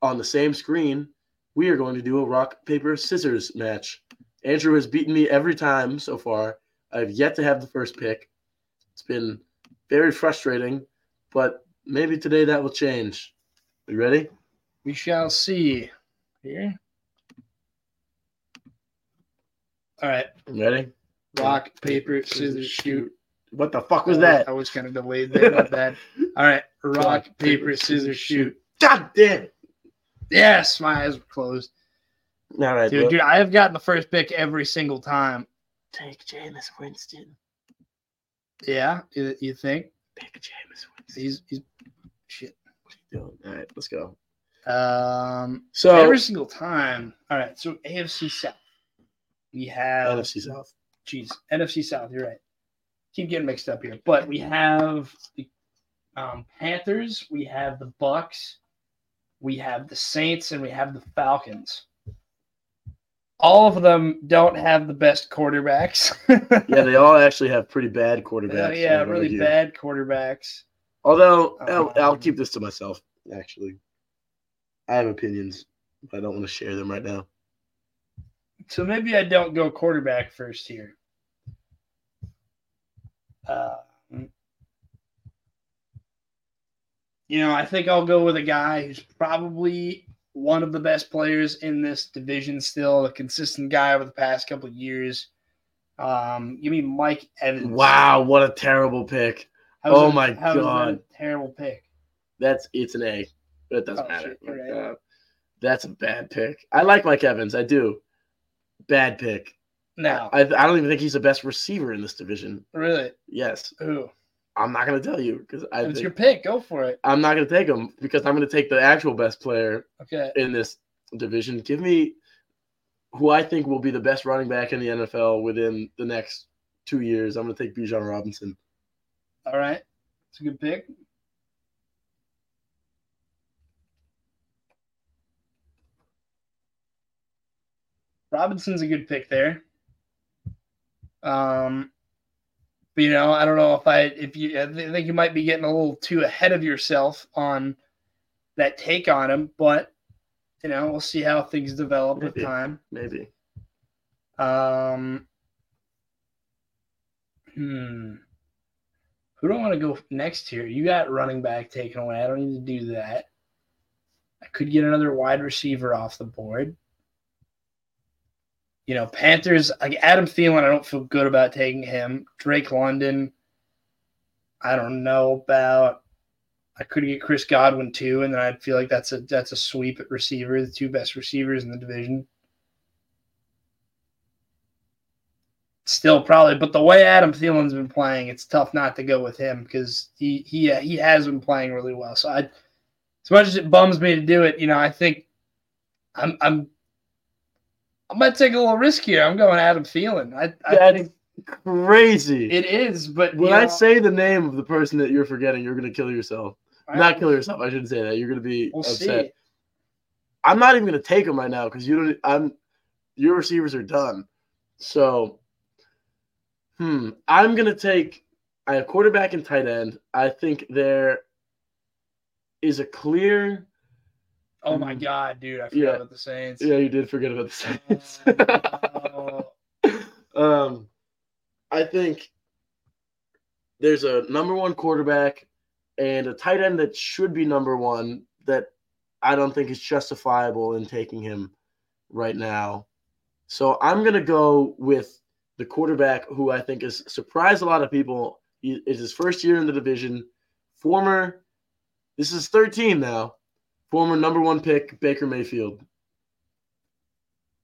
on the same screen, we are going to do a rock paper scissors match. Andrew has beaten me every time so far. I've yet to have the first pick. It's been very frustrating, but maybe today that will change. You ready? We shall see. Here. All right. Ready? Rock, paper, scissors, shoot. What the fuck was oh, that? I was kind of delayed there. Not bad. All right. Rock, paper, scissors, shoot. God damn it. Yes, my eyes were closed. All right, Dude, well, dude, I have gotten the first pick every single time. take Jameis Winston. Yeah, you, you think Pick Jameis Winston. he's he's shit. What are you doing? All right, let's go. Um, So every single time. All right, so AFC South. We have NFC South. Jeez, NFC South. You're right. Keep getting mixed up here, but we have the um, Panthers, we have the Bucks, we have the Saints, and we have the Falcons. All of them don't have the best quarterbacks. Yeah, they all actually have pretty bad Uh, quarterbacks. yeah, really bad quarterbacks. Although I'll, I'll Um, keep this to myself. Actually, I have opinions, but I don't want to share them right now. So maybe I don't go quarterback first here. Uh, you know, I think I'll go with a guy who's probably one of the best players in this division still, a consistent guy over the past couple of years. Um, give me Mike Evans. Wow, what a terrible pick. How's oh my that God. terrible pick. That's it's an A, but it doesn't Oh, matter. shit, alright. Uh, that's a bad pick. I like Mike Evans. I do. Bad pick. Now, I, I don't even think he's the best receiver in this division. really, Yes, who? I'm not going to tell you because I It's your pick. Go for it. I'm not going to take him because I'm going to take the actual best player Okay. in this division. Give me who I think will be the best running back in the NFL within the next two years. I'm going to take Bijan Robinson. All right. It's a good pick. Robinson's a good pick there. Um, But, you know, I don't know if I if you I think you might be getting a little too ahead of yourself on that take on him, but you know, we'll see how things develop Maybe. with time. Maybe. Um, hmm. Who do I want to go next here? You got running back taken away. I don't need to do that. I could get another wide receiver off the board. You know, Panthers, like Adam Thielen, I don't feel good about taking him. Drake London, I don't know about. I could get Chris Godwin too, and then I'd feel like that's a that's a sweep at receiver, the two best receivers in the division. Still probably, but the way Adam Thielen's been playing, it's tough not to go with him because he he uh, he has been playing really well. So I, as much as it bums me to do it, you know, I think I'm I'm I might take a little risk here. I'm going Adam Thielen. I, I That's think crazy. it is, but when I know, say the name of the person that you're forgetting, you're gonna kill yourself. I- Not kill yourself. I shouldn't say that. You're gonna be We'll upset. see. I'm not even gonna take him right now because you don't. I'm your receivers are done. So, hmm, I'm gonna take. I have quarterback and tight end. I think there is a clear. Oh my god, dude! I forgot Yeah. about the Saints. Yeah, you did forget about the Saints. Oh, um, I think there's a number one quarterback and a tight end that should be number one that I don't think is justifiable in taking him right now. So I'm gonna go with the quarterback who I think has surprised a lot of people. He is his first year in the division. Former, this is 13 now. Former number one pick Baker Mayfield.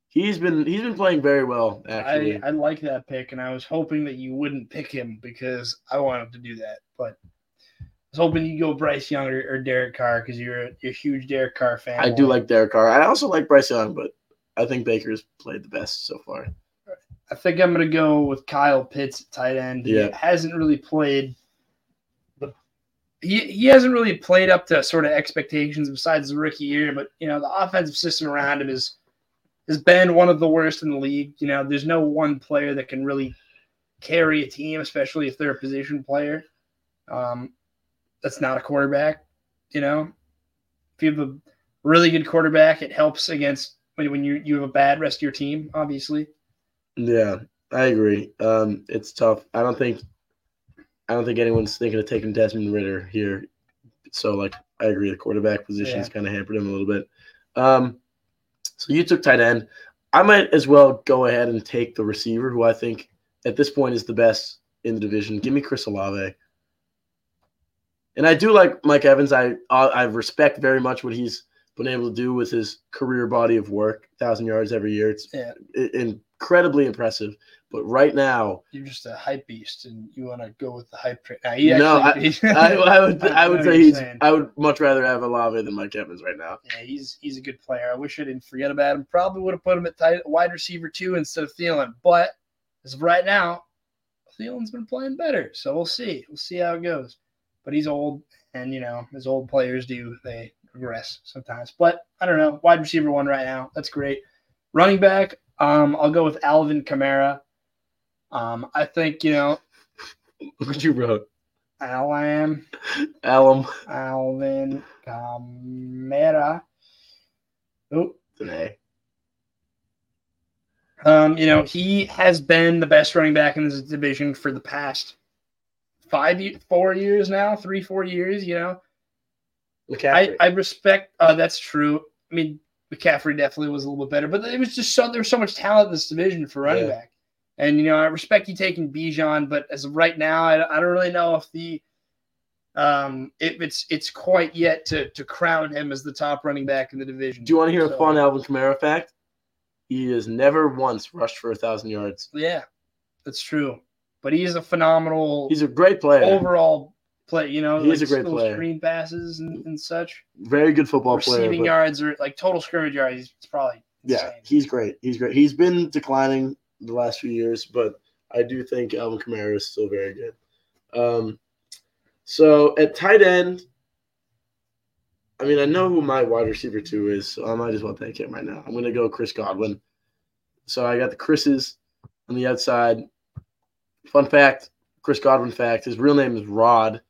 He's been he's been playing very well actually. I, I like that pick, and I was hoping that you wouldn't pick him because I wanted to do that. But I was hoping you go Bryce Young or, or Derek Carr because you're a, you're a huge Derek Carr fan. I do like Derek Carr. I also like Bryce Young, but I think Baker's played the best so far. I think I'm going to go with Kyle Pitts at tight end. He Yeah. hasn't really played. He, he hasn't really played up to sort of expectations besides the rookie year, but you know the offensive system around him is has been one of the worst in the league. You know, there's no one player that can really carry a team, especially if they're a position player. Um, that's not a quarterback. You know, if you have a really good quarterback, it helps against when, when you you have a bad rest of your team. Obviously, Yeah, I agree. Um, it's tough. I don't think I don't think anyone's thinking of taking Desmond Ridder here. So like I agree, the quarterback position's Yeah. kind of hampered him a little bit. Um, so you took tight end. I might as well go ahead and take the receiver, who I think at this point is the best in the division. Give me Chris Olave. And I do like Mike Evans. I I respect very much what he's been able to do with his career body of work, thousand yards every year. It's Yeah. i- incredibly impressive. But right now, you're just a hype beast, and you want to go with the hype train. He no, I, I, I would I know would say he's saying. I would much rather have Olave than Mike Evans right now. Yeah, he's he's a good player. I wish I didn't forget about him. Probably would have put him at tight wide receiver two instead of Thielen. But as of right now, Thielen's been playing better. So we'll see. We'll see how it goes. But he's old, and you know, as old players do, they regress sometimes. But I don't know. Wide receiver one right now. That's great. Running back, um, I'll go with Alvin Kamara. Um, I think you know what you wrote, Alan Alum Alvin Kamara. Oh, today. Um, you know, he has been the best running back in this division for the past five, four years now, three, four years. You know, I, I respect. Uh, that's true. I mean, McCaffrey definitely was a little bit better, but it was just so there was so much talent in this division for running Yeah. back. And you know, I respect you taking Bijan, but as of right now, I, I don't really know if the um if it's it's quite yet to to crown him as the top running back in the division. Do you want to hear a fun Alvin Kamara fact? He has never once rushed for a thousand yards. Yeah, that's true. But he is a phenomenal He's a great player. overall play. You know, He is like a great player. screen passes and, and such. Very good football player. Receiving yards or like total scrimmage yards. He's it's probably Yeah, he's great. He's great. He's been declining the last few years, but I do think Alvin Kamara is still very good. Um, so at tight end, I mean, I know who my wide receiver two is, so I might as well take him right now. I'm going to go Chris Godwin. So I got the Chris's on the outside. Fun fact: Chris Godwin fact: his real name is Rod,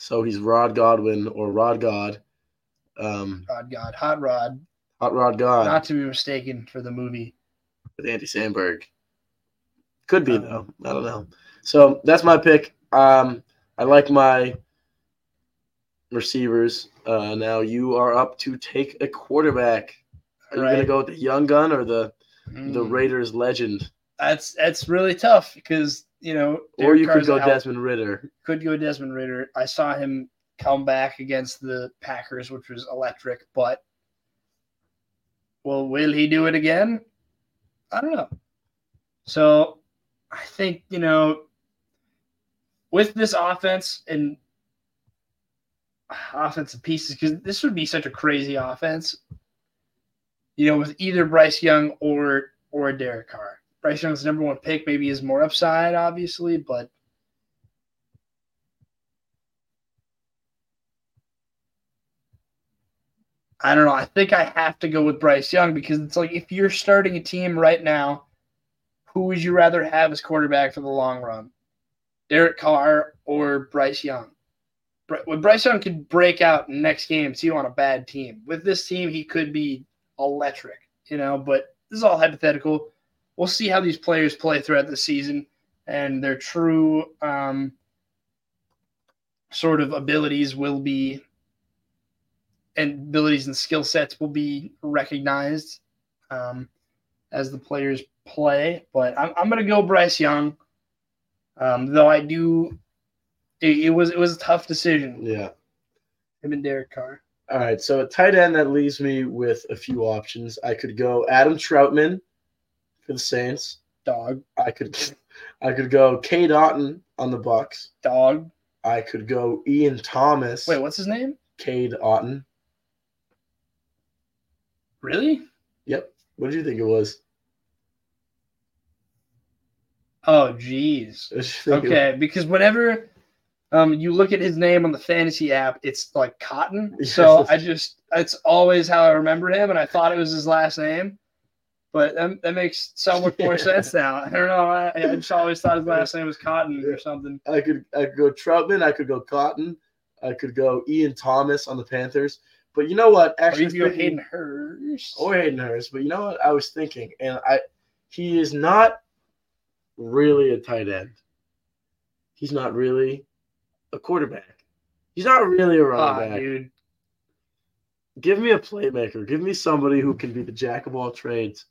so he's Rod Godwin or Rod God. Um, Rod God, Hot Rod, Hot Rod God not to be mistaken for the movie. with Andy Samberg. Could be Um, though. I don't know. So that's my pick. Um, I like my receivers. Uh, now you are up to take a quarterback. Are you gonna go with the young gun or the the Mm, Raiders legend, that's that's really tough because you know, or Derek you could go out. Desmond Ridder? could go Desmond Ridder. I saw him come back against the Packers, which was electric, but well, will he do it again? I don't know. So I think, you know, with this offense and offensive pieces, because this would be such a crazy offense, you know, with either Bryce Young or or Derek Carr. Bryce Young's number one pick, maybe is more upside, obviously, but I don't know. I think I have to go with Bryce Young because it's like if you're starting a team right now, who would you rather have as quarterback for the long run? Derek Carr or Bryce Young? When Bryce Young could break out next game, see you on a bad team. With this team, he could be electric, you know, but this is all hypothetical. We'll see how these players play throughout the season and their true um, sort of abilities will be and abilities and skill sets will be recognized um, as the players play. But I'm, I'm going to go Bryce Young, um, though I do. It, it was it was a tough decision. Yeah. Him and Derek Carr. All right. So at tight end, that leaves me with a few options. I could go Adam Trautman for the Saints. Dog, I could I could go Kate Otten on the Bucks. dog. I could go Ian Thomas. Wait, what's his name? Cade Otton. Really? Yep. What did you think it was? Oh, jeez. What did you think it Okay, because whenever um you look at his name on the fantasy app, it's like Cotton. So I just it's always how I remember him, and I thought it was his last name. But that, that makes so much more sense now. I don't know. I, I just always thought his last name was Cotton or something. I could I could go Trautman. I could go Cotton. I could go Ian Thomas on the Panthers. But you know what? Or Actually, you could go Hayden Hurst. or Hayden Hurst. But you know what? I was thinking, and I he is not really a tight end. He's not really a quarterback. He's not really a running Ah, back. dude. Give me a playmaker. Give me somebody who can be the jack of all trades.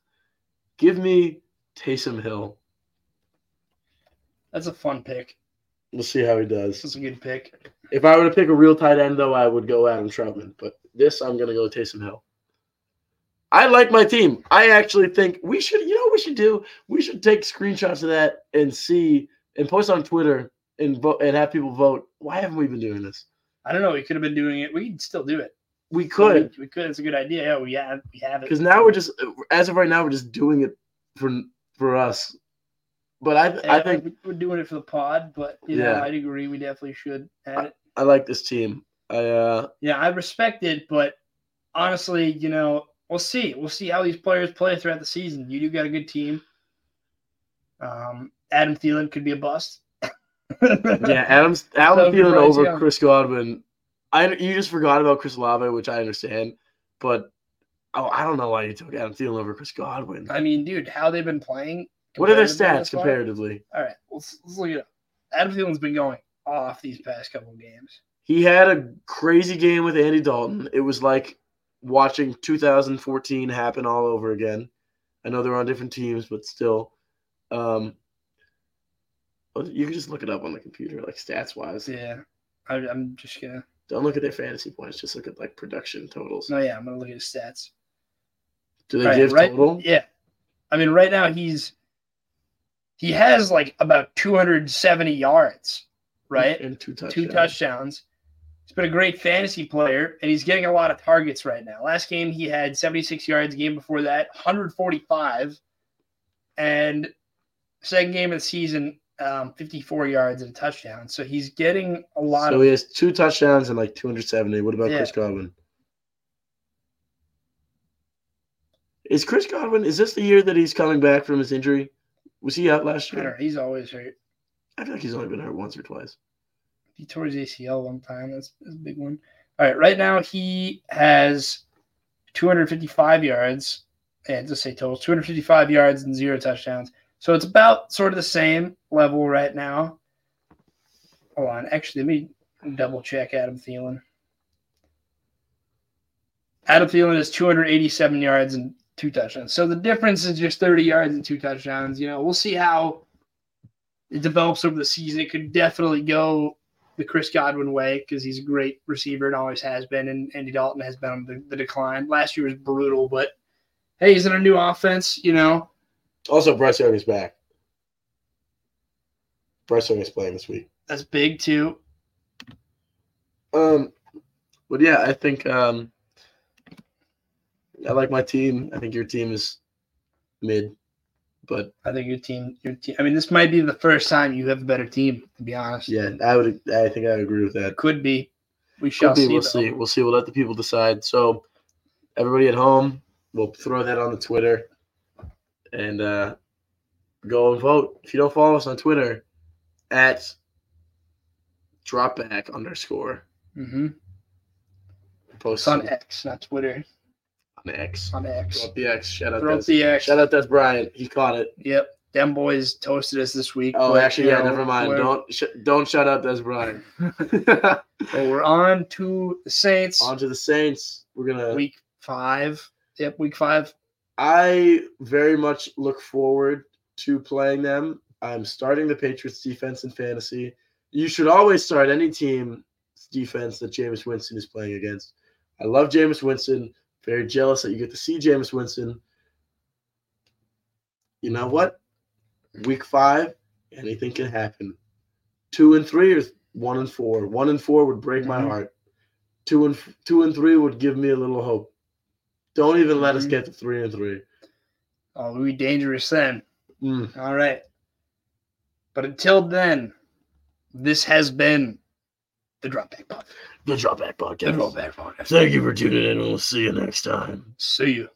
Give me Taysom Hill. That's a fun pick. We'll see how he does. That's a good pick. If I were to pick a real tight end, though, I would go Adam Trautman. But this, I'm going to go Taysom Hill. I like my team. I actually think we should, you know what we should do? We should take screenshots of that and see and post on Twitter and vote and have people vote. Why haven't we been doing this? I don't know. We could have been doing it. We could still do it. We could, We, we could. It's a good idea. Yeah, we have. We have it. because now we're just, as of right now, we're just doing it for for us. But I, I think we're doing it for the pod, but you Yeah. know, I'd agree. We definitely should add it. I like this team. I uh, Yeah, I respect it, but honestly, you know, we'll see. We'll see how these players play throughout the season. You do got a good team. Um, Adam Thielen could be a bust. yeah, Adams, Adam So Thielen over Chris Godwin. I you just forgot about Chris Olave, which I understand, but oh, I don't know why you took Adam Thielen over Chris Godwin. I mean, dude, how they've been playing. What are their stats comparatively? All right, let's, let's look it up. Adam Thielen's been going off these past couple of games. He had a crazy game with Andy Dalton. It was like watching 2014 happen all over again. I know they're on different teams, but still. Um, you can just look it up on the computer, like stats wise. Yeah, I, I'm just gonna. Don't look at their fantasy points. Just look at like production totals. No, yeah, I'm gonna look at his stats. Do they Right, give right? total? Yeah. I mean, right now he's he has like about 270 yards, right? And two touchdowns. Two touchdowns. He's been a great fantasy player, and he's getting a lot of targets right now. Last game he had 76 yards. Game before that, 145, and second game of the season, um, 54 yards and a touchdown. So he's getting a lot So of. he has two touchdowns and like 270. What about Yeah. Chris Godwin? Is Chris Godwin? Is this the year that he's coming back from his injury? Was he out last I don't year? know, he's always hurt. I feel like he's only been hurt once or twice. He tore his ACL one time. That's, that's a big one. All right, right now he has 255 yards. And just say totals 255 yards and zero touchdowns. So it's about sort of the same level right now. Hold on. Actually, let me double check Adam Thielen. Adam Thielen is 287 yards and two touchdowns. So the difference is just 30 yards and two touchdowns. You know, we'll see how it develops over the season. It could definitely go the Chris Godwin way because he's a great receiver and always has been. And Andy Dalton has been on the, the decline. Last year was brutal, but hey, he's in a new offense, you know. Also, Bryce Young is back. Bryce Young is playing this week. That's big too. Um, but yeah, I think um, I like my team. I think your team is mid, but I think your team, your team. I mean, this might be the first time you have a better team. To be honest, yeah, I would. I think I agree with that. could be. We shall be. see. We'll though. see. We'll see. We'll let the people decide. So, everybody at home, we'll throw that on the Twitter, and uh, go and vote. If you don't follow us on Twitter, at dropback underscore Mm-hmm. post It's on X, not Twitter. on X. On X. Throw up the X. Shout out Throw up the X. Shout out Dez Bryant. He caught it. Yep. Them boys toasted us this week. Oh, actually, yeah. Never mind. we're- Don't sh- don't shout out Dez Bryant. But we're on to the Saints. on to the Saints. We're gonna. week five. Yep, week five. I very much look forward to playing them. I'm starting the Patriots defense in fantasy. You should always start any team defense that Jameis Winston is playing against. I love Jameis Winston. Very jealous that you get to see Jameis Winston. You know what? Week five, anything can happen. Two and three or one and four. One and four would break my Mhm. heart. Two and two and three would give me a little hope. Don't even let us get to three and three. Oh, we'll be dangerous then. Mm. All right. But until then, this has been the Drop Back Podcast. The Dropback Podcast. Drop Back Podcast. Thank you for tuning in. We'll see you next time. See you.